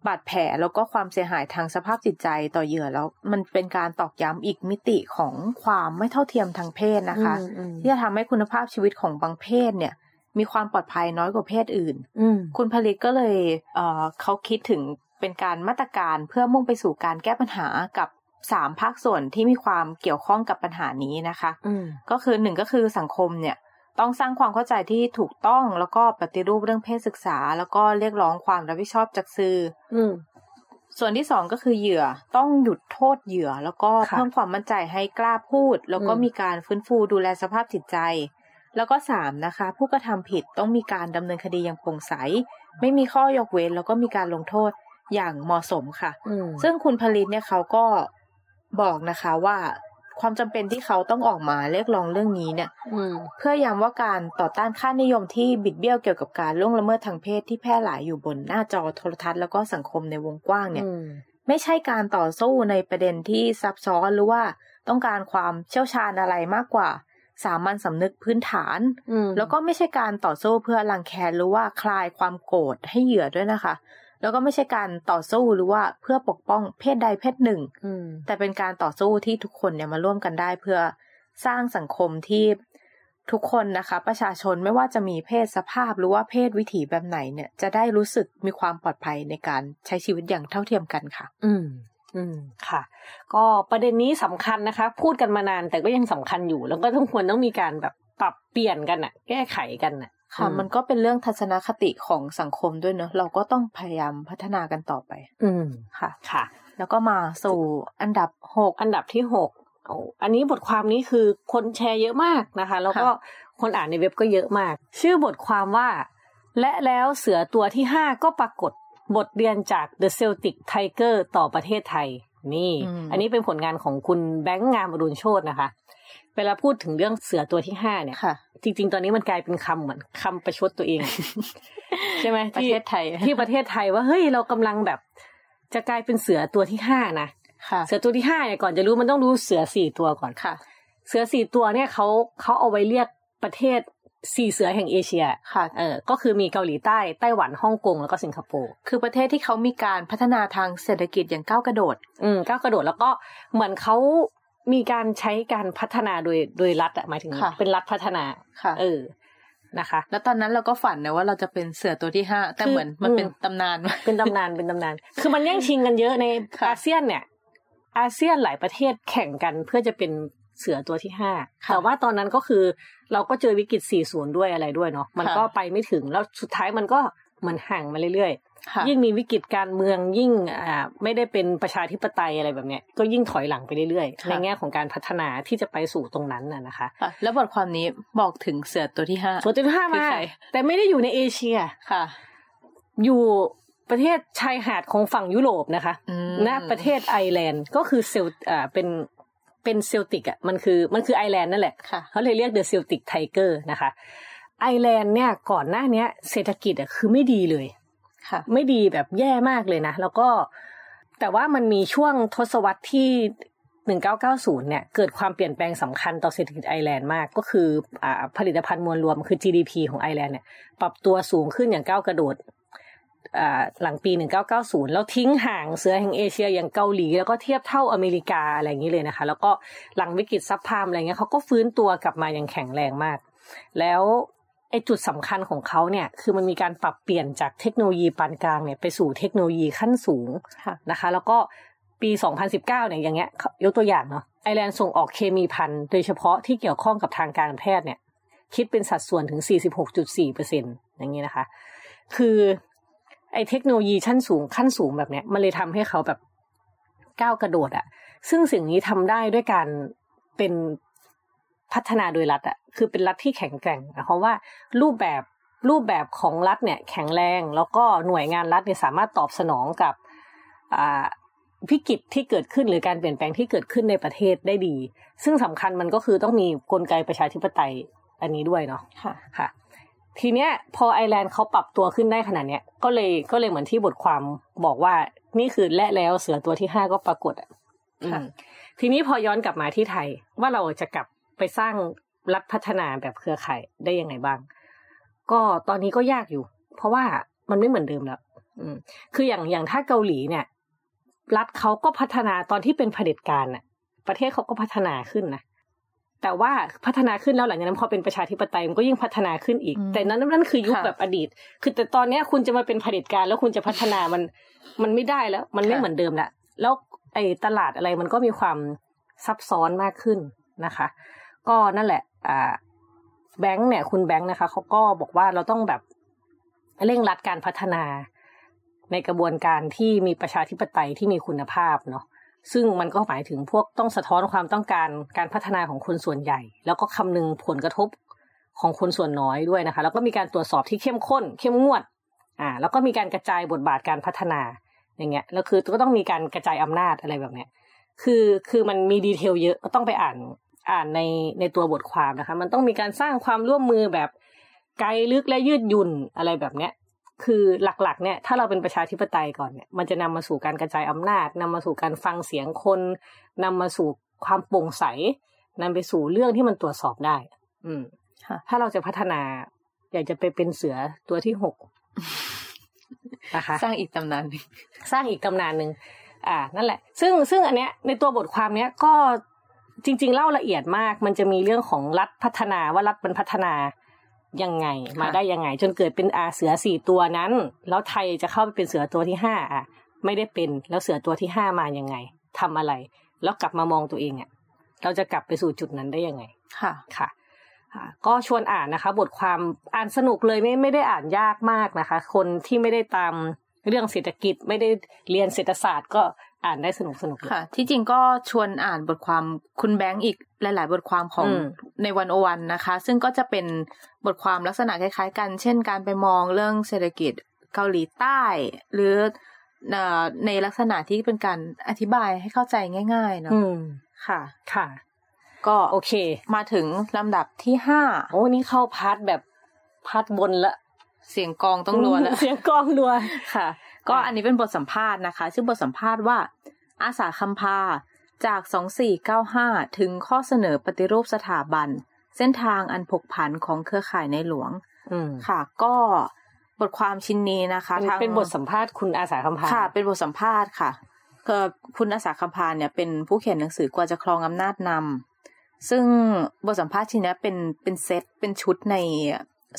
Speaker 1: บาดแผลแล้วก็ความเสียหายทางสภาพจิตใจต่อเหยื่อแล้ว มันเป็นการตอกย้ำอีกมิติของความไม่เท่าเทียมทางเพศนะคะ
Speaker 2: อืมอืม
Speaker 1: ที่จะทำให้คุณภาพชีวิตของบางเพศเนี่ย มีความปลอดภัยน้อยกว่าเพศอื่น
Speaker 2: อืม
Speaker 1: คุณผลิตก็เลยเอ่อเขาคิดถึงเป็นการมาตรการเพื่อมุ่งไปสู่การแก้ปัญหากับสามภาคส่วนที่มีความเกี่ยวข้องกับปัญหานี้นะคะก็คือหนึ่งก็คือสังคมเนี่ยต้องสร้างความเข้าใจที่ถูกต้องแล้วก็ปฏิรูปเรื่องเพศศึกษา แล้วก็เรียกร้องความรับผิดชอบจากสื่อ
Speaker 2: อื
Speaker 1: ส่วนที่สองก็คือเหยื่อต้องหยุดโทษเหยื่อ แล้วก็เพิ่มความมั่นใจให้กล้าพูด แล้วก็มีการฟื้นฟูดูแลสภาพจิตใจ แล้วก็สามนะคะ ผู้กระทำผิดต้องมีการดำเนินคดีอย่างโปร่งใส ไม่มีข้อยกเว้น แล้วก็มีการลงโทษอย่างเหมาะสมค่ะ ซึ่งคุณผลิตเนี่ยเขาก็บอกนะคะว่าความจำเป็นที่เขาต้องออกมาเรียกร้องเรื่องนี้เนี่ยเพื่อย้ำว่าการต่อต้านค่านิยมที่บิดเบี้ยวเกี่ยวกับการล่วงละเมิดทางเพศที่แพร่หลายอยู่บนหน้าจอโทรทัศน์แล้วก็สังคมในวงกว้างเนี่ย ไม่ใช่การต่อสู้ในประเด็นที่ซับซ้อนหรือว่าต้องการความเชี่ยวชาญอะไรมากกว่า สามัญสำนึกพื้นฐาน แล้วก็ไม่ใช่การต่อสู้เพื่อลังแคหรือว่าคลายความโกรธให้เหยื่อด้วยนะคะ แล้วก็ไม่ใช่การต่อสู้หรือว่าเพื่อปกป้องเพศใดเพศหนึ่งแต่เป็นการต่อสู้ที่ทุกคนเนี่ยมาร่วมกันได้เพื่อสร้างสังคมที่ทุกคนนะคะ ประชาชนไม่ว่าจะมีเพศสภาพหรือว่าเพศวิถีแบบไหนเนี่ย จะได้รู้สึกมีความปลอดภัยในการใช้ชีวิตอย่างเท่าเทียมกันค่ะ
Speaker 2: อืม อืมค่ะ ก็ประเด็นนี้สำคัญนะคะ พูดกันมานานแต่ก็ยังสำคัญอยู่ แล้วก็ต้องควรต้องมีการแบบปรับเปลี่ยนกันอะแก้ไขกันอะ
Speaker 1: ค่ะ มันก็เป็นเรื่องทัศนคติของสังคมด้วยเนอะเราก็ต้องพยายามพัฒนากันต่อไป
Speaker 2: อืม
Speaker 1: ค่ะ
Speaker 2: ค่ะ
Speaker 1: แล้วก็มาสู่อันดับหก
Speaker 2: อันดับที่หกอันนี้บทความนี้คือคนแชร์เยอะมากนะคะ แล้วก็คนอ่านในเว็บก็เยอะมาก ชื่อบทความว่า และแล้วเสือตัวที่ห้าก็ปรากฏ บทเรียนจาก The Celtic Tiger ต่อประเทศไทย นี่ อันนี้เป็นผลงานของคุณแบงค์งามอรุณโชตนะคะ เวลาพูดถึงเรื่องเสือตัวที่ห้าเนี่ยจริง ๆ ตอนนี้มันกลายเป็นคำเหมือนคำประชดตัวเอง ใช่ไหม
Speaker 1: ประเทศไทย
Speaker 2: ที่ประเทศไทยว่าเฮ้ยเรากำลังแบบ จะกลายเป็นเสือตัวที่ห้านะเสือตัวที่ห้าเนี่ยก่อนจะรู้มันต้องรู้เสือสี่ตัวก่อน
Speaker 1: ค่ะ
Speaker 2: เสือสี่ตัวเนี่ยเขาเขาเอาไว้เรียกประเทศ สี่เสือแห่งเอเชีย
Speaker 1: ค่ะ
Speaker 2: เออก็คือมีเกาหลีใต้ไต้หวันฮ่องกงแล้วก็สิงคโปร์
Speaker 1: คือประเทศที่เขามีการพัฒนาทางเศรษฐกิจอย่างก้าวกระโดด
Speaker 2: อืมก้าวกระโดดแล้วก็เหมือนเขามีการใช้การพัฒนาโดยโดยรัฐอะหมายถึงเป็นรัฐพัฒนา
Speaker 1: ค่ะ
Speaker 2: เออนะคะ
Speaker 1: แล้วตอนนั้นเราก็ฝันนะว่าเราจะเป็นเสือตัวที่ห้าแต่เหมือนมันเป็นตำนาน
Speaker 2: เป็นตำนานเป็นตำนาน คือมันแย่งชิงกันเยอะในอาเซียนเนี่ย อาเซียนหลายประเทศแข่งกันเพื่อจะเป็น เสือตัวที่ห้าแต่ว่าตอนนั้นก็คือเราก็เจอวิกฤตสี่ศูนย์ด้วยอะไรด้วยเนาะมันก็ไปไม่ถึงแล้วสุดท้ายมันก็เหมือนห่างมาเรื่อยยิ่งมีวิกฤตการเมืองยิ่งอ่าไม่ได้เป็นประชาธิปไตยอะไรแบบเนี้ย ก็ยิ่งถอยหลังไปเรื่อยๆ ในแง่ของการพัฒนาที่จะไปสู่ตรงนั้นน่ะนะคะ
Speaker 1: แล้วบทความนี้บอกถึงเสือตัวที่ห้า
Speaker 2: ตัวที่ห้ามาแต่ไม่ได้อยู่ในเอเชีย
Speaker 1: ค่ะ
Speaker 2: อยู่ประเทศชายหาดของฝั่งยุโรปนะคะณประเทศไอร์แลนด์ก็คือ Cel อ่าเป็น เป็น Celtic อะมันคือมันคือไอร์แลนด์นั่นแหละเขาเลยเรียก The Celtic Tiger นะคะไอร์แลนด์เนี่ยก่อนหน้าเนี้ย เศรษฐกิจอะคือไม่ดีเลยไม่ดีแบบแย่มากเลยนะ แล้วก็แต่ว่ามันมีช่วงทศวรรษที่หนึ่งเก้าเก้าศูนย์เนี่ย เกิดความเปลี่ยนแปลงสำคัญต่อเศรษฐกิจไอร์แลนด์มาก ก็คืออ่าผลิตภัณฑ์มวลรวมคือ GDP ของไอร์แลนด์เนี่ย ปรับตัวสูงขึ้นอย่างก้าวกระโดด หลังปี 1990 แล้วทิ้งห่างเสือแห่งเอเชียอย่างเกาหลี แล้วก็เทียบเท่าอเมริกาอะไรอย่างนี้เลยนะคะ แล้วก็หลังวิกฤตซับพามอะไรเงี้ยเขาก็ฟื้นตัวกลับมาอย่างแข็งแรงมาก แล้วไอจุดสำคัญของเขาเนี่ยคือมันมีการปรับเปลี่ยนจากเทคโนโลยีปานกลางเนี่ยไปสู่เทคโนโลยีขั้นสูงนะคะ แล้วก็ปี 2019 เนี่ยอย่างเงี้ยยกตัวอย่างเนาะไอแลนด์ส่งออกเคมีพันโดยเฉพาะที่เกี่ยวข้องกับทางการแพทย์เนี่ยคิดเป็นสัดส่วนถึง 46.4เปอร์เซ็นอย่างนี้นะคะ คือ ไอเทคโนโลยีชั้นสูงขั้นสูงแบบเนี้ยมันเลยทำให้เขาแบบก้าวกระโดดอะซึ่งสิ่งนี้ทำได้ด้วยการเป็นพัฒนาโดยรัฐอะคือเป็นรัฐที่แข็งแกร่งเพราะว่ารูปแบบรูปแบบของรัฐเนี่ยแข็งแรง แล้วก็หน่วยงานรัฐเนี่ยสามารถตอบสนองกับพิกิจที่เกิดขึ้นหรือการเปลี่ยนแปลงที่เกิดขึ้นในประเทศได้ดี ซึ่งสำคัญมันก็คือต้องมีกลไกประชาธิปไตยอันนี้ด้วยเนาะ
Speaker 1: ค่ะ
Speaker 2: ค่ะ ทีเนี้ยพอไอร์แลนด์เขาปรับตัวขึ้นได้ขนาดเนี้ยก็เลยก็เลยเหมือนที่บทความบอกว่านี่คือและแล้วเสือตัวที่ห้าก็ปรากฏอะทีนี้พอย้อนกลับมาที่ไทย ว่าเราจะกลับไปสร้างรัฐพัฒนาแบบเครือข่ายได้ยังไงบ้าง ก็ตอนนี้ก็ยากอยู่ เพราะว่ามันไม่เหมือนเดิมแล้วอืมคืออย่างอย่างถ้าเกาหลีเนี่ย รัฐเขาก็พัฒนาตอนที่เป็นเผด็จการน่ะ ประเทศเขาก็พัฒนาขึ้นนะ แต่ว่าพัฒนาขึ้นแล้วหลังจากนั้นพอเป็นประชาธิปไตยมันก็ยิ่งพัฒนาขึ้นอีก แต่นั้นนั่นคือยุคแบบอดีต คือแต่ตอนนี้คุณจะมาเป็นเผด็จการแล้วคุณจะพัฒนามันมันไม่ได้แล้ว มันไม่เหมือนเดิมละแล้วไอ้ตลาดอะไรมันก็มีความซับซ้อนมากขึ้นนะคะ ก็นั่นแหละ อ่า แบงค์เนี่ย คุณแบงค์นะคะเขาก็บอกว่าเราต้องแบบเร่งรัดการพัฒนาในกระบวนการที่มีประชาธิปไตยที่มีคุณภาพเนาะ ซึ่งมันก็หมายถึงพวกต้องสะท้อนความต้องการการพัฒนาของคนส่วนใหญ่ แล้วก็คำนึงผลกระทบของคนส่วนน้อยด้วยนะคะ แล้วก็มีการตรวจสอบที่เข้มข้น เข้มงวดอ่าแล้วก็มีการกระจายบทบาทการพัฒนาอย่างเงี้ยแล้วคือก็ต้องมีการกระจายอำนาจอะไรแบบเนี้ยคือคือมันมีดีเทลเยอะก็ต้องไปอ่านอ่านในในตัวบทความนะคะ มันต้องมีการสร้างความร่วมมือแบบไกลลึกและยืดหยุ่นอะไรแบบเนี้ย คือหลักๆเนี่ยถ้าเราเป็นประชาธิปไตยก่อนเนี่ยมันจะนำมาสู่การกระจายอำนาจนำมาสู่การฟังเสียงคนนำมาสู่ความโปร่งใสนำไปสู่เรื่องที่มันตรวจสอบได้ อืมถ้าเราจะพัฒนา อยากจะไปเป็นเสือตัวที่หก
Speaker 1: นะคะสร้างอีกตำนาน
Speaker 2: สร้างอีกตำนานหนึ่งอ่า นั่นแหละ ซึ่งซึ่งอันเนี้ยในตัวบทความเนี้ยก็จริง ๆ เล่าละเอียดมาก มันจะมีเรื่องของรัฐพัฒนาว่ารัฐมันพัฒนา ยังไง มาได้ยังไง จนเกิดเป็นอาเสือสี่ตัวนั้น แล้วไทยจะเข้าไปเป็นเสือตัวที่ห้าอะ ไม่ได้เป็นแล้วเสือตัวที่ห้ามายังไงทำอะไร แล้วกลับมามองตัวเองอะเราจะกลับไปสู่จุดนั้นได้ยังไง
Speaker 1: ค่ะ
Speaker 2: ค่ะก็ชวนอ่านนะคะ บทความอ่านสนุกเลยไม่ไม่ได้อ่านยากมากนะคะ คนที่ไม่ได้ตามเรื่องเศรษฐกิจไม่ได้เรียนเศรษฐศาสตร์ ก็ อ่านได้สนุกสนุก
Speaker 1: ค่ะ ที่จริงก็ชวนอ่านบทความคุณแบงค์อีกหลาย ๆ บทความของในวันโอวันนะคะ ซึ่งก็จะเป็นบทความลักษณะคล้ายๆ กัน เช่น การไปมองเรื่องเศรษฐกิจเกาหลีใต้ หรือในลักษณะที่เป็นการอธิบายให้เข้าใจง่าย ๆ เนาะค่ะ
Speaker 2: ค่ะ
Speaker 1: ก็
Speaker 2: โอเค
Speaker 1: มาถึงลำดับที่ห้า
Speaker 2: โอ้นี่เข้า part แบบ part บนละ
Speaker 1: เสียงกลองต้องรัวแล้ว
Speaker 2: เสียงกลองรัว
Speaker 1: ค่ะ ก็อันนี้เป็นบทสัมภาษณ์นะคะ ชื่อบทสัมภาษณ์ว่า อาสาคำภาจาก 2495 ถึงข้อเสนอปฏิรูปสถาบัน เส้นทางอันผกผันของเครือข่ายในหลวงค่ะ ก็บทความชิ้นนี้นะคะ
Speaker 2: ทางเป็นบทสัมภาษณ์คุณอาสาคำพา
Speaker 1: ค่ะ เป็นบทสัมภาษณ์ค่ะก็คุณอาสาคำภาเนี่ยเป็นผู้เขียนหนังสือกว่าจะครองอำนาจนำซึ่งบทสัมภาษณ์ชิ้นนี้เป็นเป็นเซตเป็นชุดใน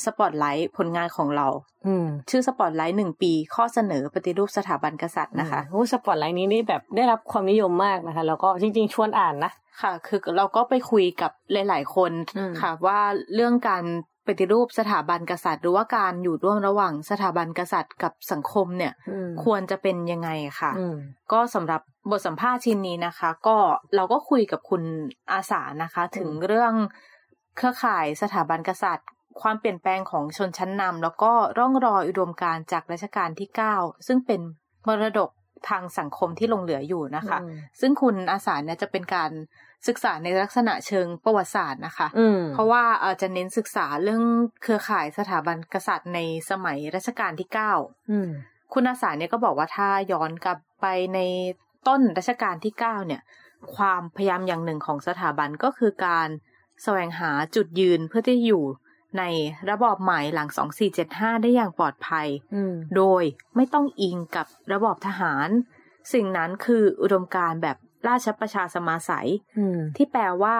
Speaker 1: สปอตไลท์ผลงานของเรา
Speaker 2: อืม
Speaker 1: ชื่อสปอตไลท์หนึ่งปี ข้อเสนอปฏิรูปสถาบันกษัตริย์นะคะ
Speaker 2: โอ้สปอตไลท์นี้นี่แบบได้รับความนิยมมากนะคะ แล้วก็จริง ๆ ชวนอ่านนะ
Speaker 1: ค่ะ คือเราก็ไปคุยกับหลาย ๆ คนค่ะ ว่าเรื่องการปฏิรูปสถาบันกษัตริย์ หรือว่าการอยู่ร่วมระหว่างสถาบันกษัตริย์กับสังคมเนี่ย ควรจะเป็นยังไงค่ะ ก็สำหรับบทสัมภาษณ์ชิ้นนี้นะคะ ก็เราก็คุยกับคุณอาสานะคะ ถึงเรื่องเครือข่ายสถาบันกษัตริย์ ความเปลี่ยนแปลงของชนชั้นนำแล้วก็ร่องรอยอุดมการจากรัชกาลที่เก้าซึ่งเป็นมรดกทางสังคมที่ลงเหลืออยู่นะคะ ซึ่งคุณอาสาเนี่ยจะเป็นการศึกษาในลักษณะเชิงประวัติศาสตร์นะคะเพราะว่าจะเน้นศึกษาเรื่องเครือข่ายสถาบันกษัตริย์ในสมัยรัชกาลที่เก้าคุณอาสาเนี่ยก็บอกว่าถ้าย้อนกลับไปในต้นรัชกาลที่เก้าเนี่ย ความพยายามอย่างหนึ่งของสถาบันก็คือการแสวงหาจุดยืนเพื่อที่อยู่ ในระบอบใหม่หลัง 2475 ได้อย่างปลอดภัย โดยไม่ต้องอิงกับระบอบทหาร สิ่งนั้นคืออุดมการแบบราชประชาสมาสัยที่แปลว่า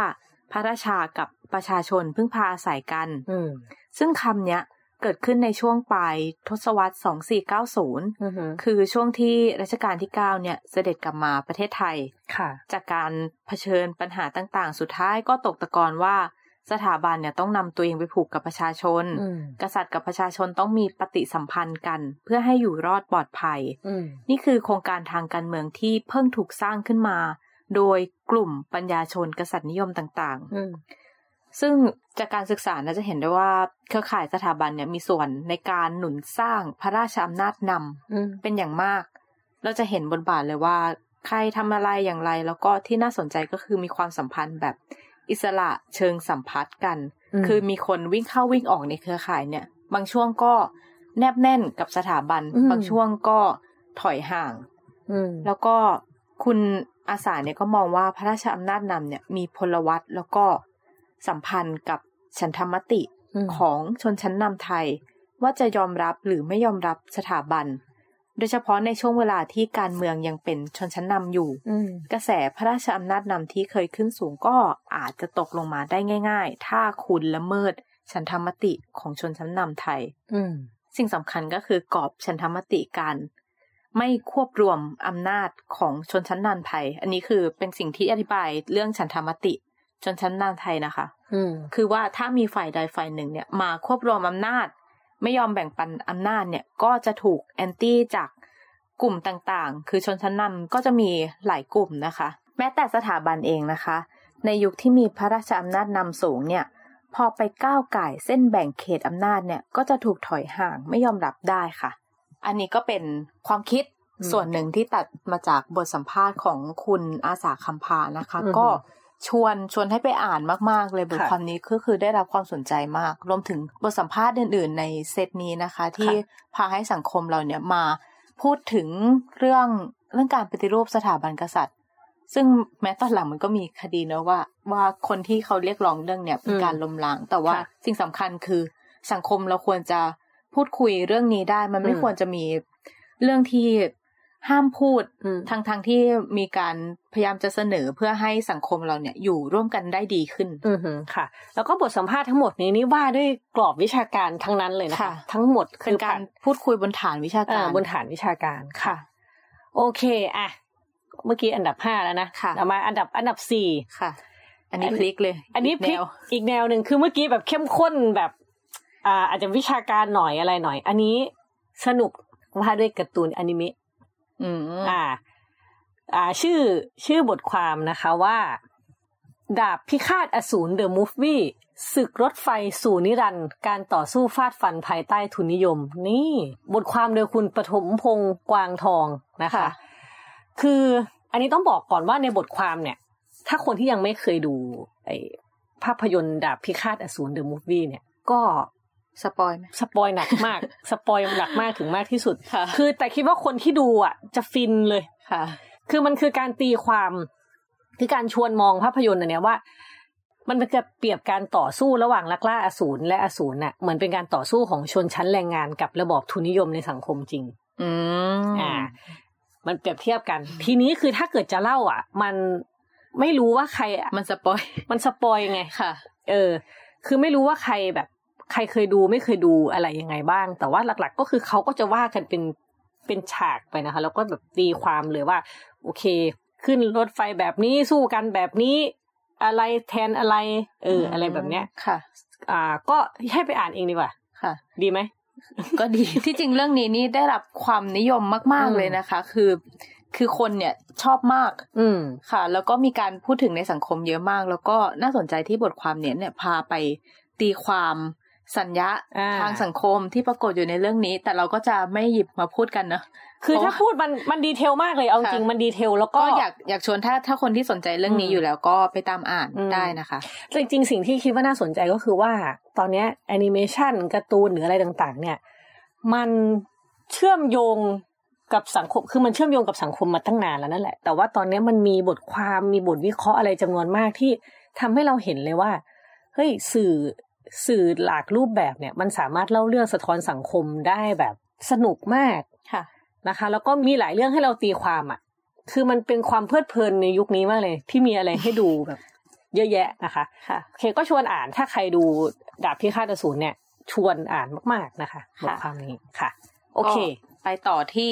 Speaker 1: พระราชากับประชาชนพึ่งพาอาศัยกัน ซึ่งคำนี้เกิดขึ้นในช่วงปลายทศวรรษ 2490 คือช่วงที่รัชกาลที่ 9 เนี่ยเสด็จกลับมาประเทศไทย จากการเผชิญปัญหาต่างๆ สุดท้ายก็ตกตะกอนว่า สถาบันเนี่ยต้องนำตัวเองไปผูกกับประชาชน กษัตริย์กับประชาชนต้องมีปฏิสัมพันธ์กัน เพื่อให้อยู่รอดปลอดภัย นี่คือโครงการทางการเมืองที่เพิ่งถูกสร้างขึ้นมา โดยกลุ่มปัญญาชนกษัตริย์นิยมต่างๆ ซึ่งจากการศึกษานะจะเห็นได้ว่าเครือข่ายสถาบันเนี่ยมีส่วนในการหนุนสร้างพระราชอำนาจนำเป็นอย่างมาก เราจะเห็นบทบาทเลยว่าใครทำอะไรอย่างไร แล้วก็ที่น่าสนใจก็คือมีความสัมพันธ์แบบ อิสระเชิงสัมพัทธ์กัน คือมีคนวิ่งเข้าวิ่งออกในเครือข่ายเนี่ย บางช่วงก็แนบแน่นกับสถาบัน บางช่วงก็ถอยห่างแล้วก็คุณอาสาเนี่ยก็มองว่าพระราชอำนาจนำเนี่ยมีพลวัตแล้วก็สัมพันธ์กับฉันธรรมติของชนชั้นนำไทย ว่าจะยอมรับหรือไม่ยอมรับสถาบัน โดยเฉพาะในช่วงเวลาที่การเมืองยังเป็นชนชั้นนำอยู่ กระแสพระราชอำนาจนำที่เคยขึ้นสูงก็อาจจะตกลงมาได้ง่าย ๆ ถ้าคุณละเมิดฉันธรรมติของชนชั้นนำไทยสิ่งสำคัญก็คือกรอบฉันธรรมติการไม่ควบรวมอำนาจของชนชั้นนำไทย อันนี้คือเป็นสิ่งที่อธิบายเรื่องฉันธรรมติชนชั้นนำไทยนะคะคือว่าถ้ามีฝ่ายใดฝ่ายหนึ่งเนี่ยมาควบรวมอำนาจ ไม่ยอมแบ่งปันอำนาจเนี่ยก็จะถูกแอนตี้จากกลุ่มต่างๆ คือชนชั้นนำก็จะมีหลายกลุ่มนะคะ แม้แต่สถาบันเองนะคะ ในยุคที่มีพระราชอำนาจนำสูงเนี่ยพอไปก้าวไก่เส้นแบ่งเขตอำนาจเนี่ยก็จะถูกถอยห่างไม่ยอมรับได้ค่ะ อันนี้ก็เป็นความคิดส่วนหนึ่งที่ตัดมาจากบทสัมภาษณ์ของคุณอาสาคำพานะคะ ก็ ชวนชวนให้ไปอ่านมาก ๆ เลยบทความนี้ก็คือได้รับความสนใจมาก รวมถึงบทสัมภาษณ์อื่น ๆ ในเซตนี้นะคะ ที่พาให้สังคมเราเนี่ยมาพูดถึงเรื่องเรื่องการปฏิรูปสถาบันกษัตริย์ ซึ่งแม้ตอนหลังมันก็มีคดีนะว่า ว่าคนที่เขาเรียกร้องเรื่องเนี่ยเป็นการล้มล้าง แต่ว่าสิ่งสำคัญคือสังคมเราควรจะพูดคุยเรื่องนี้ได้ มันไม่ควรจะมีเรื่องที่ ห้ามพูดทั้งทางที่มีการพยายามจะเสนอเพื่อให้สังคมเราเนี่ยอยู่ร่วมกันได้ดีขึ้น
Speaker 2: อืค่ะ แล้วก็บทสัมภาษณ์ทั้งหมดนี้นี่ว่าด้วยกรอบวิชาการทั้งนั้นเลยนะคะ ทั้งหมด
Speaker 1: คือการพูดคุยบนฐานวิชาการ
Speaker 2: บนฐานวิชาการค่ะ โอเคอะเมื่อกี้อันดับห้าแล้วนะ
Speaker 1: ค่ะ
Speaker 2: มาอันดับอันดับสี่
Speaker 1: ค่ะ อันนี้พลิกเลย
Speaker 2: อันนี้พลิกอีกแนวหนึ่งคือเมื่อกี้แบบเข้มข้นแบบอ่าอาจจะวิชาการหน่อยอะไรหน่อย อันนี้สนุกว่าด้วยการ์ตูนอนิเมะ
Speaker 1: อืม
Speaker 2: อ่า อ่า ชื่อชื่อบทความนะคะว่า ดาบพิฆาตอสูรเดอะมูฟวี่ศึกรถไฟสู่นิรันดร์การต่อสู้ฟาดฟันภายใต้ทุนนิยม นี่ บทความโดยคุณปฐมพงศ์กวางทองนะคะ คืออันนี้ต้องบอกก่อนว่าในบทความเนี่ย ถ้าคนที่ยังไม่เคยดู ไอภาพยนตร์ดาบพิฆาตอสูร The Movie เนี่ย ก็
Speaker 1: spoil ไหม
Speaker 2: spoil หนักมาก spoil หนักมากถึงมากที่สุด
Speaker 1: ค่ะ
Speaker 2: คือแต่คิดว่าคนที่ดูอะ จะฟินเลย
Speaker 1: ค่ะ
Speaker 2: คือมันคือการตีความคือการชวนมองภาพยนตร์อันเนี้ยว่า มันเป็นการเปรียบการต่อสู้ระหว่างนักล่าอสูรและอสูรน่ะเหมือนเป็นการต่อสู้ของชนชั้นแรงงานกับระบอบทุนนิยมในสังคมจริง
Speaker 1: อืม
Speaker 2: อ่า มันเปรียบเทียบกัน ทีนี้คือถ้าเกิดจะเล่า อะ มันไม่รู้ว่าใคร
Speaker 1: มันสปอย
Speaker 2: มันสปอยไง
Speaker 1: ค่ะ
Speaker 2: เออ คือไม่รู้ว่าใครแบบ ใครเคยดูไม่เคยดูอะไรยังไงบ้าง แต่ว่าหลัก ๆ ก็คือเขาก็จะว่ากันเป็นเป็นฉากไปนะคะ แล้วก็แบบตีความเลยว่า โอเค ขึ้นรถไฟแบบนี้สู้กันแบบนี้ อะไรแทนอะไร เออ อะไรแบบเนี้ย
Speaker 1: ค่ะ
Speaker 2: อ่า ก็ให้ไปอ่านเองดีกว่า
Speaker 1: ค่ะ
Speaker 2: ดีไหม
Speaker 1: ก็ดีที่จริงเรื่องนี้นี่ได้รับความนิยมมาก ๆเลยนะคะ คือคือคนเนี่ยชอบมาก
Speaker 2: อืม
Speaker 1: ค่ะ แล้วก็มีการพูดถึงในสังคมเยอะมาก แล้วก็น่าสนใจที่บทความเนี้ยเนี่ยพาไปตีความ สัญญาทางสังคมที่ปรากฏอยู่ในเรื่องนี้ แต่เราก็จะไม่หยิบมาพูดกันเนอะ
Speaker 2: คือถ้าพูดมันมันดีเทลมากเลยเอาจริงมันดีเทลแล้วก็
Speaker 1: อยากอยากชวนถ้าถ้าคนที่สนใจเรื่องนี้อยู่แล้วก็ไปตามอ่านได้นะคะ
Speaker 2: จริงๆสิ่งที่คิดว่าน่าสนใจก็คือว่า ตอนนี้แอนิเมชันการ์ตูนหรืออะไรต่าง ๆ เนี่ย มันเชื่อมโยงกับสังคมคือมันเชื่อมโยงกับสังคมมาตั้งนานแล้วนั่นแหละ แต่ว่าตอนนี้มันมีบทความมีบทวิเคราะห์อะไรจำนวนมากที่ทำให้เราเห็นเลยว่าเฮ้ยสื่อ สื่อหลากรูปแบบเนี่ย มันสามารถเล่าเรื่องสะท้อนสังคมได้แบบสนุกมาก
Speaker 1: ค่ะ
Speaker 2: นะคะ แล้วก็มีหลายเรื่องให้เราตีความอะ คือมันเป็นความเพลิดเพลินในยุคนี้มากเลย ที่มีอะไรให้ดูแบบ เยอะแยะนะคะ
Speaker 1: ค่ะโอ
Speaker 2: เคก็ชวนอ่านถ้าใครดูดาบพิฆาตอสูรเนี่ย ชวนอ่านมากๆนะคะบทความนี้ค่ะ โอเค
Speaker 1: ไปต่อที่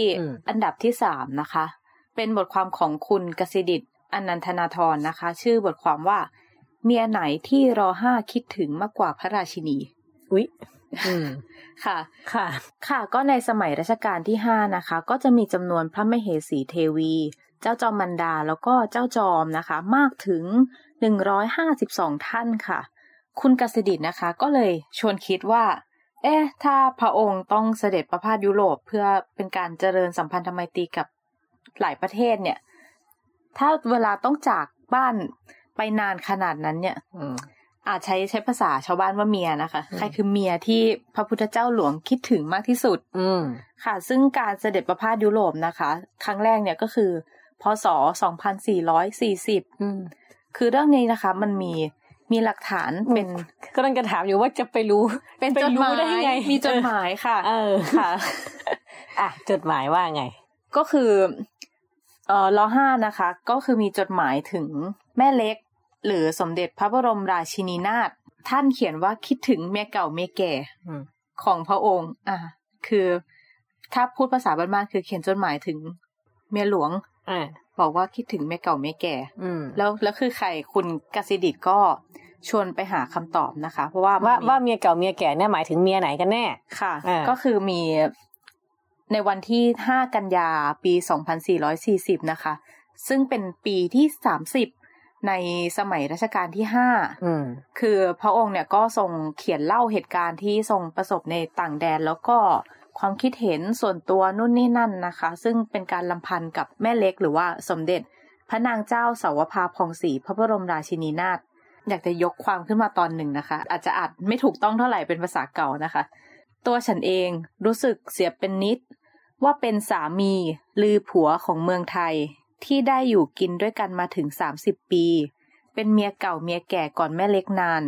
Speaker 1: อันดับที่สามนะคะ เป็นบทความของคุณกสิดิตอนันทนาธรนะคะ ชื่อบทความว่า เมียไหนที่รอห้าคิดถึงมากกว่าพระราชินี
Speaker 2: อุ๊ย
Speaker 1: ค่ะ
Speaker 2: ค่ะ
Speaker 1: ค่ะ ก็ในสมัยรัชกาลที่ห้านะคะ ก็จะมีจำนวนพระมเหสีเทวี เจ้าจอมมันดาแล้วก็เจ้าจอมนะคะ มากถึงหนึ่งร้อยห้าสิบสองท่านค่ะ คุณกสิดิตนะคะ ก็เลยชวนคิดว่า เอ๊ะ ถ้าพระองค์ต้องเสด็จประพาสยุโรปเพื่อเป็นการเจริญสัมพันธไมตรีกับหลายประเทศเนี่ย ถ้าเวลาต้องจากบ้าน ไปนานขนาดนั้นเนี่ยอาจใช้ใช้ภาษาชาวบ้านว่าเมียนะคะ ใครคือเมียที่พระพุทธเจ้าหลวงคิดถึงมากที่สุด
Speaker 2: อื
Speaker 1: ค่ะ ซึ่งการเสด็จประพาสยุโรปนะคะ ครั้งแรกเนี่ยก็คือพศสองพันสี่ร้อยสี่สิบคือเรื่องนี้นะคะ มันมีมีหลักฐานเป็น
Speaker 2: กำลังจะถามอยู่ว่าจะไปรู้
Speaker 1: เป็นจดหมายได้ไง มีจดหมายค่ะ
Speaker 2: เออค่ะอะจดหมายว่าไง
Speaker 1: ก็คือเอ่อล้อห้านะคะ ก็คือมีจดหมายถึงแม่เล็ก หรือสมเด็จพระบรมราชินีนาถท่านเขียนว่าคิดถึงเมียเก่าเมียแก่
Speaker 2: อืม
Speaker 1: ของพระองค์ อ่าคือ ถ้าพูดภาษาบ้านๆคือเขียนจดหมายถึงเมียหลวง
Speaker 2: อ่า
Speaker 1: บอกว่าคิดถึงเมียเก่าเมียแก่
Speaker 2: อืม
Speaker 1: แล้วแล้วคือใครคุณกสิดิตก็ชวนไปหาคำตอบนะคะ เพราะว่ามัน
Speaker 2: ว่า
Speaker 1: มี
Speaker 2: ว่าเมียเก่าเมียแก่เนี่ยหมายถึงเมียไหนกันแน่
Speaker 1: ค่ะ
Speaker 2: อ่า
Speaker 1: ก็คือมีในวันที่ 5 กันยาปี 2440 นะคะ ซึ่งเป็นปีที่ 30 ในสมัยรัชกาลที่5
Speaker 2: อืม
Speaker 1: คือพระองค์เนี่ยก็ทรงเขียนเล่าเหตุการณ์ที่ทรงประสบในต่างแดนแล้วก็ความคิดเห็นส่วนตัวนู่นนี่นั่นนะคะ ซึ่งเป็นการลำพันกับแม่เล็กหรือว่าสมเด็จ พระนางเจ้าสาวภาพองศรีพระบรมราชินีนาถอยากจะยกความขึ้นมาตอนหนึ่งนะคะ อาจจะอาจไม่ถูกต้องเท่าไหร่เป็นภาษาเก่านะคะ ตัวฉันเองรู้สึกเสียเป็นนิด ว่าเป็นสามีลือผัวของเมืองไทย ที่ได้อยู่กินด้วยกันมาถึง 30 ปี เป็นเมียเก่าเมียแก่ก่อนแม่เล็กนาน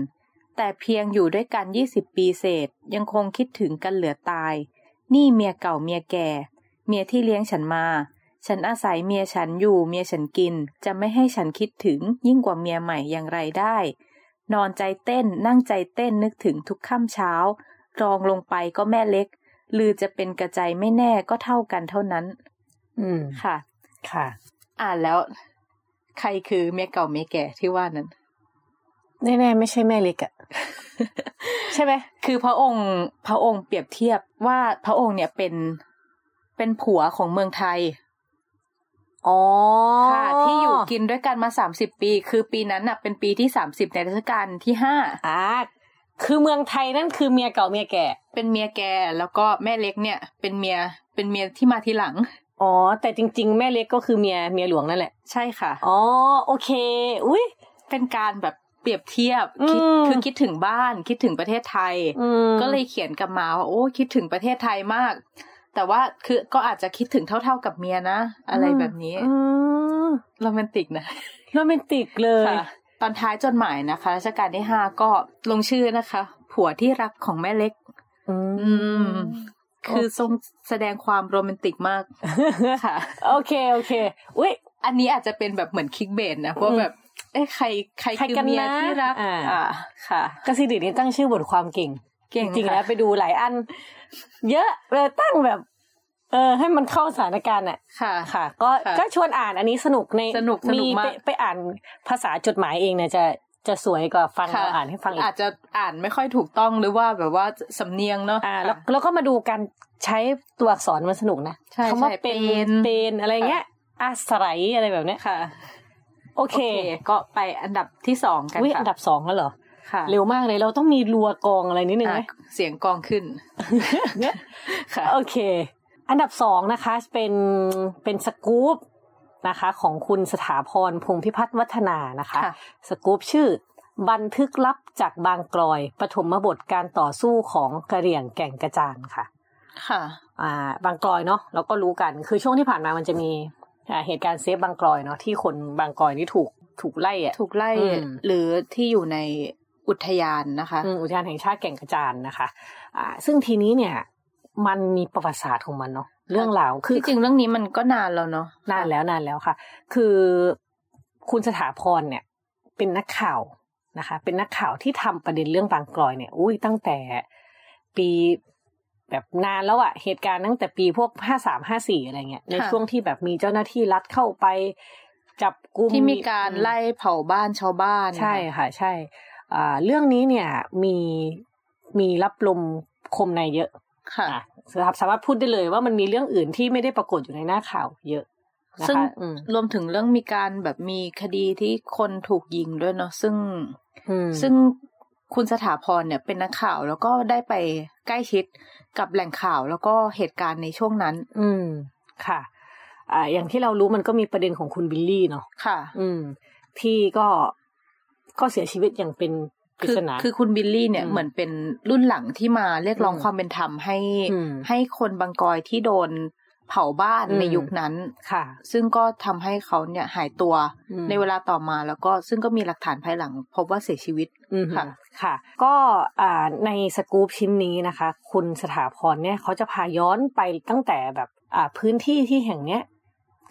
Speaker 1: แต่เพียงอยู่ด้วยกัน 20 ปีเศษ ยังคงคิดถึงกันเหลือตาย นี่เมียเก่าเมียแก่ เมียที่เลี้ยงฉันมา ฉันอาศัยเมียฉันอยู่เมียฉันกิน จะไม่ให้ฉันคิดถึงยิ่งกว่าเมียใหม่อย่างไรได้ นอนใจเต้นนั่งใจเต้นนึกถึงทุกค่ำเช้า รองลงไปก็แม่เล็กลือจะเป็นกระใจไม่แน่ก็เท่ากันเท่านั้น
Speaker 2: อืม
Speaker 1: ค่ะ
Speaker 2: ค่ะ
Speaker 1: อ่านแล้ว ใครคือเมียเก่าเมียแก่ที่ว่านั้น
Speaker 2: แน่ๆไม่ใช่แม่เล็กอะใช่ไหม
Speaker 1: คือพระองค์พระองค์เปรียบเทียบว่าพระองค์เนี่ยเป็นเป็นผัวของเมืองไทย
Speaker 2: อ๋อ
Speaker 1: ค่ะ ที่อยู่กินด้วยกันมาสามสิบปี คือปีนั้นน่ะ เป็นปีที่สามสิบในรัชกาลที่ห้า
Speaker 2: อ่าคือเมืองไทยนั่นคือเมียเก่าเมียแก่
Speaker 1: เป็นเมียแกแล้วก็แม่เล็กเนี่ย เป็นเมียเป็นเมียที่มาทีหลัง
Speaker 2: อ๋อ แต่จริง ๆ แม่เล็กก็คือเมียเมียหลวงนั่นแหละ
Speaker 1: ใช่ค่ะ
Speaker 2: อ๋อ โอเค อุ้ย
Speaker 1: เป็นการแบบเปรียบเทียบคิด
Speaker 2: อืม
Speaker 1: คือคิดถึงบ้านคิดถึงประเทศไทย
Speaker 2: อืม
Speaker 1: ก็เลยเขียนกลับมาว่าโอ้คิดถึงประเทศไทยมาก แต่ว่าคือก็อาจจะคิดถึงเท่า ๆกับเมียนะ อะไรแบบนี้
Speaker 2: อืม
Speaker 1: โรแมนติกนะ
Speaker 2: โรแมนติกเลย
Speaker 1: ค่ะตอนท้ายจดหมายนะคะรัชกาลที่ห้าก็ลงชื่อนะคะ ผัวที่รักของแม่เล็ก
Speaker 2: อื
Speaker 1: อื
Speaker 2: ม
Speaker 1: ม คือทรงแสดงความโรแมนติกมากค่ะ
Speaker 2: โอเคโอเค อุ้ย
Speaker 1: อันนี้อาจจะเป็นแบบเหมือนคิกเบนนะเพราะแบบเอ้ใครใคร
Speaker 2: ใคร
Speaker 1: คือ
Speaker 2: กัน
Speaker 1: เมีย
Speaker 2: นะ
Speaker 1: ที่รัก
Speaker 2: อ่า
Speaker 1: อ่าค่ะ
Speaker 2: กสิดินี่ตั้งชื่อบทความเก่ง
Speaker 1: เก่ง
Speaker 2: จริงๆ
Speaker 1: ค่ะ
Speaker 2: แล้วไปดูหลายอัน เยอะเลยตั้งแบบ เออ ให้มันเข้าสถานการณ์อะ
Speaker 1: ค่ะ
Speaker 2: ค่ะ ก็
Speaker 1: ค่ะ
Speaker 2: ก็ชวนอ่านอันนี้สนุกใน
Speaker 1: สนุกสนุก
Speaker 2: มี
Speaker 1: มาก
Speaker 2: ไปไปอ่านภาษาจดหมายเองเนี่ยจะ จะสวยกว่าฟัง
Speaker 1: ค่ะ
Speaker 2: เราอ่านให้ฟังอีก
Speaker 1: อาจจะอ่านไม่ค่อยถูกต้องหรือว่าแบบว่าสำเนียงเนาะ
Speaker 2: อ่าแล้ว
Speaker 1: ค่ะ
Speaker 2: แล้วก็มาดูการใช้ตัวอักษรมันสนุกนะ
Speaker 1: ใช่
Speaker 2: คำว่า
Speaker 1: ใช่
Speaker 2: เป็น
Speaker 1: เป็น
Speaker 2: เป็นอะไรเงี้ยอาศัยอะไรแบบเนี้ย
Speaker 1: ค่ะ
Speaker 2: โอเค
Speaker 1: ก็ไปอันดับที่สองกัน
Speaker 2: วิ
Speaker 1: ค่ะ
Speaker 2: อันดับสองแล้วเหรอ
Speaker 1: ค่ะ
Speaker 2: เร็วมากเลยเราต้องมีรัวกองอะไรนิดนึงไหม
Speaker 1: อะเสียงกองขึ้นค่ะ
Speaker 2: โอเค อันดับสองนะคะ เป็นเป็นสกู๊ป นะคะ ของคุณสถาพรพงพิพัฒน์วัฒนานะคะ
Speaker 1: ค่ะ
Speaker 2: สกู๊ปชื่อ บันทึกลับจากบางกลอยปฐมบทการต่อสู้ของกระเหรี่ยงแก่งกระจานค่ะ
Speaker 1: ค่ะ
Speaker 2: อ่าบางกลอยเนาะเราก็รู้กันคือช่วงที่ผ่านมามันจะมีอ่าเหตุการณ์เซฟบางกลอยเนาะที่คนบางกลอยนี่ถูกถูกไล่อะ
Speaker 1: ถูกไล่
Speaker 2: อืม
Speaker 1: หรือที่อยู่ในอุทยานนะคะ
Speaker 2: อืมอุทยานแห่งชาติแก่งกระจานนะคะ อ่า ซึ่งทีนี้เนี่ย มันมีประวัติศาสตร์ของมันเนาะเรื่องราวคือ
Speaker 1: ที่จริงเรื่องนี้มันก็นานแล้วเนาะ
Speaker 2: นานแล้วนานแล้วค่ะ คือคุณสถาพรเนี่ย เป็นนักข่าวนะคะ เป็นนักข่าวที่ทำประเด็นเรื่องบางกลอยเนี่ยอุ้ยตั้งแต่ปีแบบนานแล้วอะเหตุการณ์ตั้งแต่ปีพวกห้าสามห้าสี่อะไรเงี้ยในช่วงที่แบบมีเจ้าหน้าที่รัฐเข้าไป จับกุม
Speaker 1: ที่มีการไล่เผาบ้านชาวบ้าน
Speaker 2: ใช่ค่ะ ใช่อ่าเรื่องนี้เนี่ยมีมีรับลมคมในเยอะ
Speaker 1: ค่ะ
Speaker 2: อะ สามารถสามารถพูดได้เลยว่ามันมีเรื่องอื่นที่ไม่ได้ปรากฏอยู่ในหน้าข่าวเยอะนะคะ
Speaker 1: ซึ่ง
Speaker 2: อืม
Speaker 1: รวมถึงเรื่องมีการแบบมีคดีที่คนถูกยิงด้วยเนาะซึ่ง
Speaker 2: อืม
Speaker 1: ซึ่งคุณสถาพรเนี่ยเป็นนักข่าวแล้วก็ได้ไปใกล้ชิดกับแหล่งข่าวแล้วก็เหตุการณ์ในช่วงนั้น
Speaker 2: อืมค่ะ อ่า อย่างที่เรารู้มันก็มีประเด็นของคุณบิลลี่เนาะ
Speaker 1: ค่ะ
Speaker 2: อืม ที่ก็ก็เสียชีวิตอย่างเป็นปริ
Speaker 1: คือ
Speaker 2: ศนา
Speaker 1: คือคุณบิลลี่เนี่ย
Speaker 2: อืม
Speaker 1: เหมือนเป็นรุ่นหลังที่มาเรียกร้อง
Speaker 2: อืม
Speaker 1: ความเป็นธรรมให้
Speaker 2: อืม
Speaker 1: ให้คนบางกอยที่โดนเผาบ้านในยุคนั้น
Speaker 2: ค่ะ
Speaker 1: ซึ่งก็ทำให้เขาเนี่ยหายตัวในเวลาต่อมาแล้วก็ซึ่งก็มีหลักฐานภายหลัง พบว่าเสียชีวิต
Speaker 2: ค่ะค่ะ ก็ในสกู๊ปชิ้นนี้นะคะ คุณสถาพรเนี่ยเขาจะพาย้อนไปตั้งแต่แบบพื้นที่ที่แห่งเนี้ย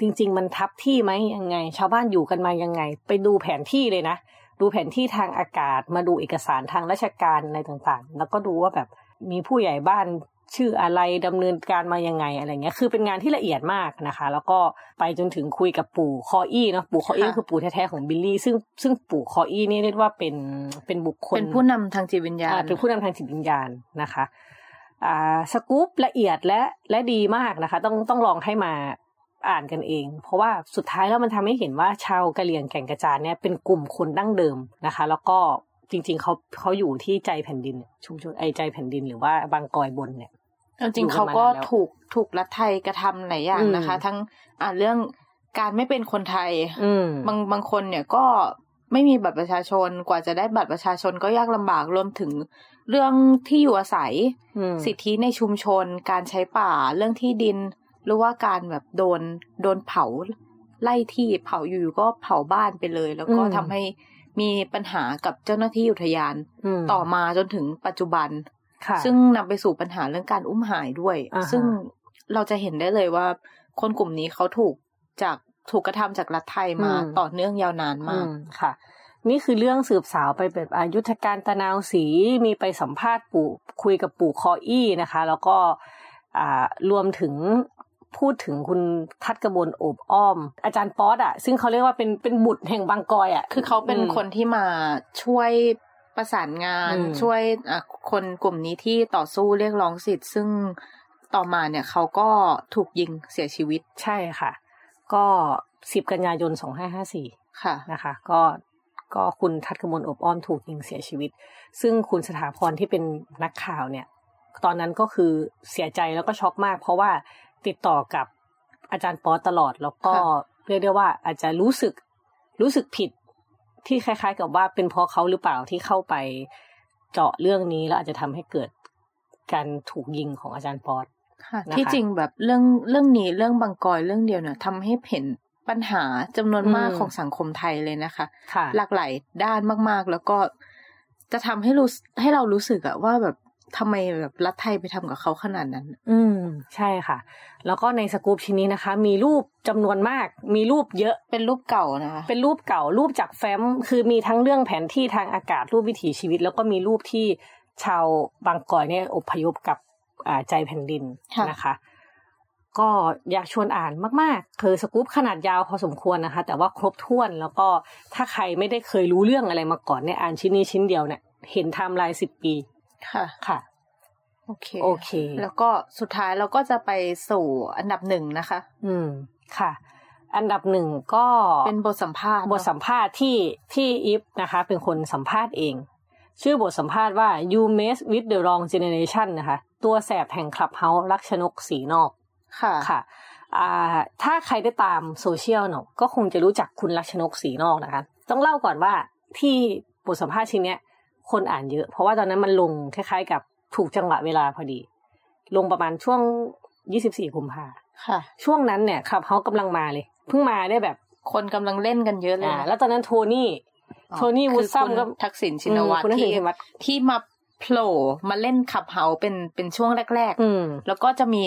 Speaker 2: จริง ๆ มันทับที่ไหมยังไง ชาวบ้านอยู่กันมายังไง ไปดูแผนที่เลยนะ ดูแผนที่ทางอากาศ มาดูเอกสารทางราชการอะไรต่างๆ แล้วก็ดูว่าแบบมีผู้ใหญ่บ้านชื่ออะไรดำเนินการมายังไงอะไรเงี้ย คือเป็นงานที่ละเอียดมากนะคะ แล้วก็ไปจนถึงคุยกับปู่คออี้เนาะปู่คออี้คือปู่แท้ๆของบิลลี่ ซึ่งซึ่งปู่คออี้นี่เรียกว่าเป็นเป็นบุคคล
Speaker 1: เป็นผู้นำทางจิตวิญญาณ
Speaker 2: เป็นผู้นำทางจิตวิญญาณนะคะอ่าสกู๊ปละเอียดและและดีมากนะคะ ต้องต้องลองให้มา อ่านกันเอง เพราะว่าสุดท้ายแล้วมันทำให้เห็นว่าชาวกะเหรี่ยงแก่งกระจานเนี่ยเป็นกลุ่มคนดั้งเดิมนะคะ แล้วก็จริง ๆเขาเขาอยู่ที่ใจแผ่นดิน ชุมชนไอใจแผ่นดินหรือว่าบางกอยบนเนี่ย
Speaker 1: จริงเขาก็ถูกถูกรัฐไทยกระทำหลายอย่างนะคะ ทั้งอ่าเรื่องการไม่เป็นคนไทยบางบางคนเนี่ยก็ไม่มีบัตรประชาชนกว่าจะได้บัตรประชาชนก็ยากลำบากรวมถึงเรื่องที่อยู่อาศัย สิทธิในชุมชน การใช้ป่าเรื่องที่ดิน หรือว่าการแบบโดนโดนเผาไล่ที่เผาอยู่ก็เผาบ้านไปเลย แล้วก็ทำให้มีปัญหากับเจ้าหน้าที่อุทยานต่อมาจนถึงปัจจุบันซึ่งนำไปสู่ปัญหาเรื่องการอุ้มหายด้วย ซึ่งเราจะเห็นได้เลยว่า คนกลุ่มนี้เขาถูกจากถูกกระทำจากรัฐไทยมาต่อเนื่องยาวนานมาก
Speaker 2: ค่ะ นี่คือเรื่องสืบสาวไปแบบอายุทธการตะนาวสีมีไปสัมภาษณ์ปู่คุยกับปู่คออี้นะคะ แล้วก็อ่ารวมถึง พูดถึงคุณทัดกระบวนโอบอ้อม อาจารย์ป๊อตอะ ซึ่งเขาเรียกว่าเป็นเป็นบุตรแห่งบางกอยอะ
Speaker 1: คือเขาเป็นคนที่มาช่วยประสานงานช่วยคนกลุ่มนี้ที่ต่อสู้เรียกร้องสิทธิ์ ซึ่งต่อมาเนี่ยเขาก็ถูกยิงเสียชีวิต
Speaker 2: ใช่ค่ะ ก็สิบกันยายนสองห้าห้าสี่
Speaker 1: ค่ะ
Speaker 2: นะคะ ก็ก็คุณทัดกมลอบอ้อมถูกยิงเสียชีวิต ซึ่งคุณสถาพรที่เป็นนักข่าวเนี่ย ตอนนั้นก็คือเสียใจแล้วก็ช็อกมาก เพราะว่า ติดต่อกับอาจารย์ป๊อตลอด แล้วก็เรียกได้ว่าอาจจะรู้สึกรู้สึกผิดที่คล้าย ๆ กับว่าเป็นเพราะเขาหรือเปล่าที่เข้าไปเจาะเรื่องนี้แล้วอาจจะทำให้เกิดการถูกยิงของอาจารย์ป๊อต
Speaker 1: ค่ะที่จริงแบบเรื่องเรื่องนี้เรื่องบางกอยเรื่องเดียวเนี่ยทำให้เห็นปัญหาจำนวนมากของสังคมไทยเลยนะคะ
Speaker 2: คะ
Speaker 1: หลากหลายด้านมากๆ แล้วก็จะทำให้รู้ให้เรารู้สึกอะว่าแบบ ทำไมแบบรัฐไทยไปทำกับเขาขนาดนั้น
Speaker 2: อืม ใช่ค่ะ แล้วก็ในสกู๊ปชิ้นนี้นะคะ มีรูปจำนวนมาก มีรูปเยอะ
Speaker 1: เป็นรูปเก่านะคะ
Speaker 2: เป็นรูปเก่า รูปจากแฟ้ม คือมีทั้งเรื่องแผนที่ทางอากาศ รูปวิถีชีวิต แล้วก็มีรูปที่ชาวบางกอยเนี่ยอพยพกับอ่าใจแผ่นดินนะคะ ก็อยากชวนอ่านมาก ๆ คือสกู๊ปขนาดยาวพอสมควรนะคะ แต่ว่าครบถ้วนแล้วก็ถ้าใครไม่ได้เคยรู้เรื่องอะไรมาก่อนเนี่ยอ่านชิ้นนี้ชิ้นเดียวเนี่ยเห็นไทม์ไลน์สิบปี
Speaker 1: ค่ะ
Speaker 2: ค่ะ
Speaker 1: โอเค
Speaker 2: โอเค
Speaker 1: แล้วก็สุดท้ายเราก็จะไปสู่อันดับหนึ่งนะคะ
Speaker 2: อืมค่ะ อันดับหนึ่งก็
Speaker 1: เป็นบทสัมภาษณ์
Speaker 2: บทสัมภาษณ์ที่ที่อีฟนะคะ เป็นคนสัมภาษณ์เอง ชื่อบทสัมภาษณ์ว่า you mess with the wrong generation นะคะ ตัวแสบแห่งคลับเฮาส์รักชนกสีนอก
Speaker 1: ค่ะ
Speaker 2: ค่ะอ่าถ้าใครได้ตามโซเชียลเนาะก็คงจะรู้จักคุณรักชนกสีนอกนะคะ ต้องเล่าก่อนว่าที่บทสัมภาษณ์ชิ้นนี้ คนอ่านเยอะ เพราะว่าตอนนั้นมันลงคล้ายๆ กับถูกจังหวะเวลาพอดี ลงประมาณช่วงยี่สิบสี่กุมภา
Speaker 1: ค่ะ
Speaker 2: ช่วงนั้นเนี่ยขับเขากำลังมาเลย เพิ่งมาได้แบบ
Speaker 1: คนกำลังเล่นกันเยอะเลย
Speaker 2: แล้วตอนนั้นโทนี่โทนี่วูดซัมก็
Speaker 1: ทักษิณชินวัตรที่ที่มาโผล่มาเล่นขับเฮาเป็นเป็นช่วงแรกๆแล้วก็จะมี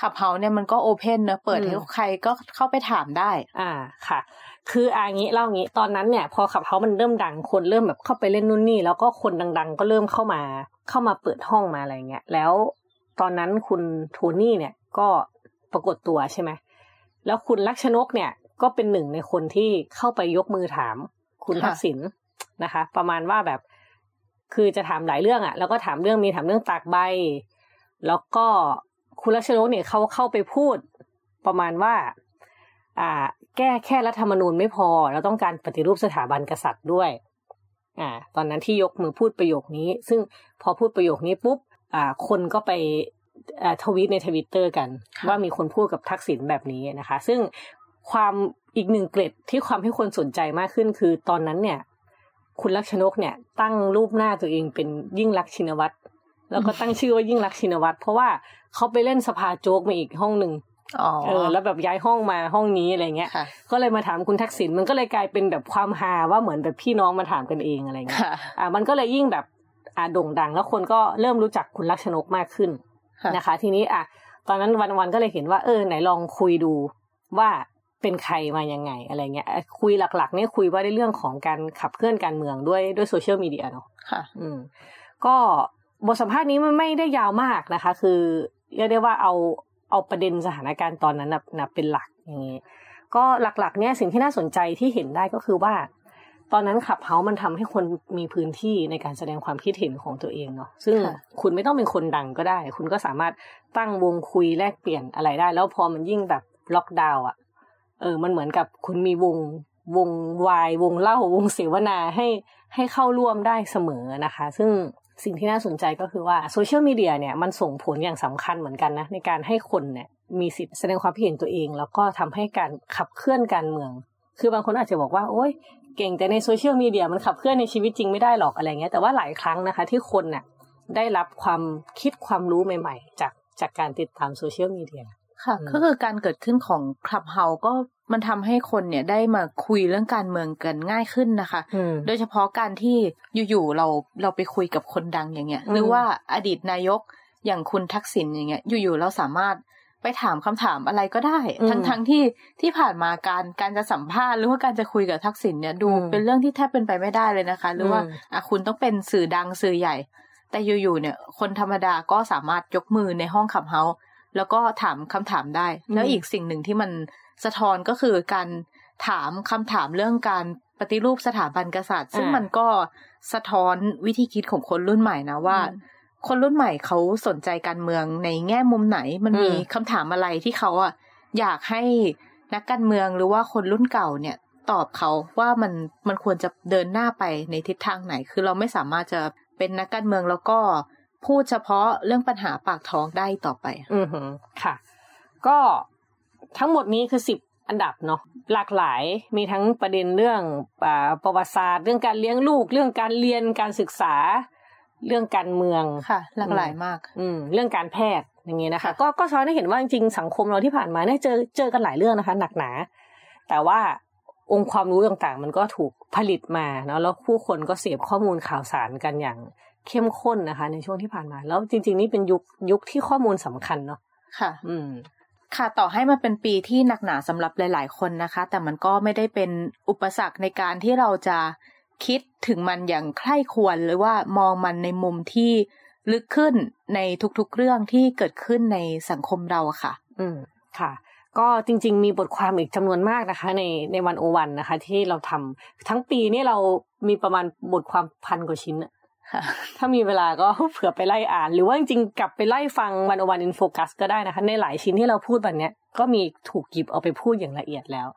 Speaker 1: ขับเฮาเนี่ยมันก็โอเพนเนะเปิดให้ใครก็เข้าไปถามได้
Speaker 2: อ่าค่ะ คืออ่างี้เล่างี้ตอนนั้นเนี่ย พอขับเฮามันเริ่มดังคนเริ่มแบบเข้าไปเล่นนู่นนี่ แล้วก็คนดัง ๆ ก็เริ่มเข้ามาเข้ามาเปิดห้องมาอะไรเงี้ยแล้วตอนนั้นคุณโทนี่เนี่ยก็ปรากฏตัวใช่ไหมแล้วคุณลักษณกเนี่ยก็เป็นหนึ่งในคนที่เข้าไปยกมือถาม คุณทักษิณนะคะ ประมาณว่าแบบ คือจะถามหลายเรื่องอะ่ะแล้วก็ถามเรื่องมีถามเรื่องตากใบ แล้วก็คุณลักษณกเนี่ยเขาเข้าไปพูด ประมาณว่า อ่า แก้แค่รัฐธรรมนูญไม่พอเราต้องการปฏิรูปสถาบันกษัตริย์ด้วย อ่า ตอนนั้นที่ยกมือพูดประโยคนี้ ซึ่งพอพูดประโยคนี้ปุ๊บ อ่า คนก็ไปอ่าทวีตในทวิตเตอร์กัน ว่ามีคนพูดกับทักษิณแบบนี้นะคะ ซึ่งความอีกหนึ่งเกร็ดที่ความให้คนสนใจมากขึ้นคือตอนนั้นเนี่ย คุณลักษณกเนี่ย ตั้งรูปหน้าตัวเองเป็นยิ่งลักษณชินวัตรแล้วก็ตั้งชื่อว่ายิ่งลักษณชินวัตรเพราะว่าเขาไปเล่นสภาโจ๊กมาอีกห้องหนึ่ง เออแล้วแบบย้ายห้องมาห้องนี้อะไรเงี้ย ก็เลยมาถามคุณทักษิณมันก็เลยกลายเป็นแบบความฮาว่าเหมือนแบบพี่น้องมาถามกันเองอะไรเงี้ยอ่ามันก็เลยยิ่งแบบอ่าโด่งดัง แล้วคนก็เริ่มรู้จักคุณลักษณกมากขึ้นนะคะ ทีนี้อะตอนนั้นวันวันก็เลยเห็นว่าเออไหนลองคุยดูว่าเป็นใครมายังไงอะไรเงี้ย คุยหลักๆเนี่ยคุยว่าในเรื่องของการขับเคลื่อนการเมืองด้วยด้วยโซเชียลมีเดียเนาะ
Speaker 1: ค่ะ
Speaker 2: อืม ก็บทสัมภาษณ์นี้มันไม่ได้ยาวมากนะคะ คือเรียกได้ว่าเอา เอาประเด็นสถานการณ์ตอนนั้นนะเป็นหลักอย่างนี้ก็หลักๆ เนี่ยสิ่งที่น่าสนใจที่เห็นได้ก็คือว่า ตอนนั้นขับเฮามันทำให้คนมีพื้นที่ในการแสดงความคิดเห็นของตัวเองเนาะซึ่งคุณไม่ต้องเป็นคนดังก็ได้ คุณก็สามารถตั้งวงคุยแลกเปลี่ยนอะไรได้ แล้วพอมันยิ่งแบบล็อกดาวน์อะเออ มันเหมือนกับคุณมีวงวงวายวงเล่าวงเสวนาให้ให้เข้าร่วมได้เสมอนะคะ ซึ่ง สิ่งที่น่าสนใจก็คือว่าโซเชียลมีเดียเนี่ยมันส่งผลอย่างสำคัญเหมือนกันนะในการให้คนเนี่ยมีสิทธิ์แสดงความคิดเห็นตัวเอง แล้วก็ทำให้การขับเคลื่อนการเมือง คือบางคนอาจจะบอกว่าโอ๊ยเก่งแต่ในโซเชียลมีเดียมันขับเคลื่อนในชีวิตจริงไม่ได้หรอกอะไรเงี้ยแต่ว่าหลายครั้งนะคะ ที่คนเนี่ยได้รับความคิดความรู้ใหม่ ๆ จากจากการติดตามโซเชียลมีเดีย
Speaker 1: ค่ะ ก็คือการเกิดขึ้นของคลับเฮาก็มันทำให้คนเนี่ยได้มาคุยเรื่องการเมืองกันง่ายขึ้นนะคะ โดยเฉพาะการที่อยู่ๆเราเราไปคุยกับคนดังอย่างเงี้ย หรือว่าอดีตนายกอย่างคุณทักษิณอย่างเงี้ย อยู่ๆเราสามารถไปถามคำถามอะไรก็ได้ ทั้งๆทที่ที่ผ่านมาการการจะสัมภาษณ์หรือว่าการจะคุยกับทักษิณเนี่ยดูเป็นเรื่องที่แทบเป็นไปไม่ได้เลยนะคะ หรือว่าอะคุณต้องเป็นสื่อดังสื่อใหญ่ แต่อยู่ๆเนี่ย คนธรรมดาก็สามารถยกมือในห้องขับเฮา แล้วก็ถามคำถามได้ แล้วอีกสิ่งหนึ่งที่มันสะท้อนก็คือการถามคำถามเรื่องการปฏิรูปสถาบันกษัตริย์ ซึ่งมันก็สะท้อนวิธีคิดของคนรุ่นใหม่นะว่า คนรุ่นใหม่เขาสนใจการเมืองในแง่มุมไหน มันมีคำถามอะไรที่เขาอะอยากให้นักการเมืองหรือว่าคนรุ่นเก่าเนี่ยตอบเขาว่ามันมันควรจะเดินหน้าไปในทิศทางไหน คือเราไม่สามารถจะเป็นนักการเมืองแล้วก็ พูดเฉพาะเรื่องปัญหาปากท้องได้ต่อไป
Speaker 2: อือหือค่ะ ก็ทั้งหมดนี้คือสิบอันดับเนาะหลากหลายมีทั้งประเด็นเรื่องประวัติศาสตร์ เรื่องการเลี้ยงลูก เรื่องการเรียนการศึกษา เรื่องการเมือง
Speaker 1: ค่ะ หลากหลายมาก
Speaker 2: อืมเรื่องการแพทย์อย่างเงี้ยนะคะ ก็ก็ช้อนให้เห็นว่าจริงๆสังคมเราที่ผ่านมาเนี่ยเจอเจอกันหลายเรื่องนะคะ หนักหนา แต่ว่าองค์ความรู้ต่างๆ มันก็ถูกผลิตมาเนาะแล้วผู้คนก็เสพข้อมูลข่าวสารกันอย่าง เข้มข้นนะคะ ในช่วงที่ผ่านมา แล้วจริง ๆ นี่เป็นยุคยุคที่ข้อมูลสำคัญเนาะ
Speaker 1: ค่ะ
Speaker 2: อืม
Speaker 1: ค่ะต่อให้มันเป็นปีที่หนักหนาสำหรับหลาย ๆ คนนะคะ แต่มันก็ไม่ได้เป็นอุปสรรคในการที่เราจะคิดถึงมันอย่างใคร่ควรหรือว่ามองมันในมุมที่ลึกขึ้นในทุกๆเรื่องที่เกิดขึ้นในสังคมเราค่ะ
Speaker 2: อืมค่ะ ก็จริง ๆ มีบทความอีกจำนวนมากนะคะ ในในวันโอวันนะคะ ที่เราทำทั้งปีนี่เรามีประมาณบทความพันกว่าชิ้นอะ ถ้ามีเวลาก็เผื่อไปไล่อ่าน หรือว่าจริงๆ กลับไปไล่ฟังวันวันอินโฟกัสก็ได้นะคะ ในหลายชิ้นที่เราพูดแบบนี้ก็มีถูกหยิบเอาไปพูดอย่างละเอียดแล้ว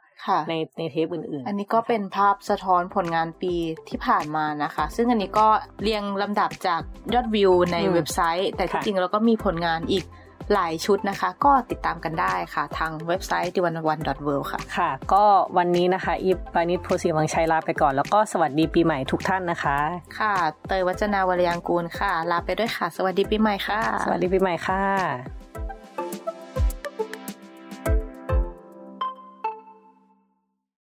Speaker 2: ในในเทปอื่น
Speaker 1: ๆ อันนี้ก็เป็นภาพสะท้อนผลงานปีที่ผ่านมานะคะ ซึ่งอันนี้ก็เรียงลำดับจากยอดวิวในเว็บไซต์ แต่ที่จริงเราก็มีผลงานอีก หลายชุดนะคะ ก็ติดตามกันได้ค่ะทางเว็บไซต์ d 1 1 w o r l d ค่ะ
Speaker 2: ค่ะ ก็วันนี้นะคะอีฟปานิชโพสีวังชัยลาไปก่อน แล้วก็สวัสดีปีใหม่ทุกท่านนะคะ
Speaker 1: ค่ะ เตยวัจนาวรยังกูลค่ะ ลาไปด้วยค่ะ สวัสดีปีใหม่ค่ะ
Speaker 2: สวัสดีปีใหม่ค่ะ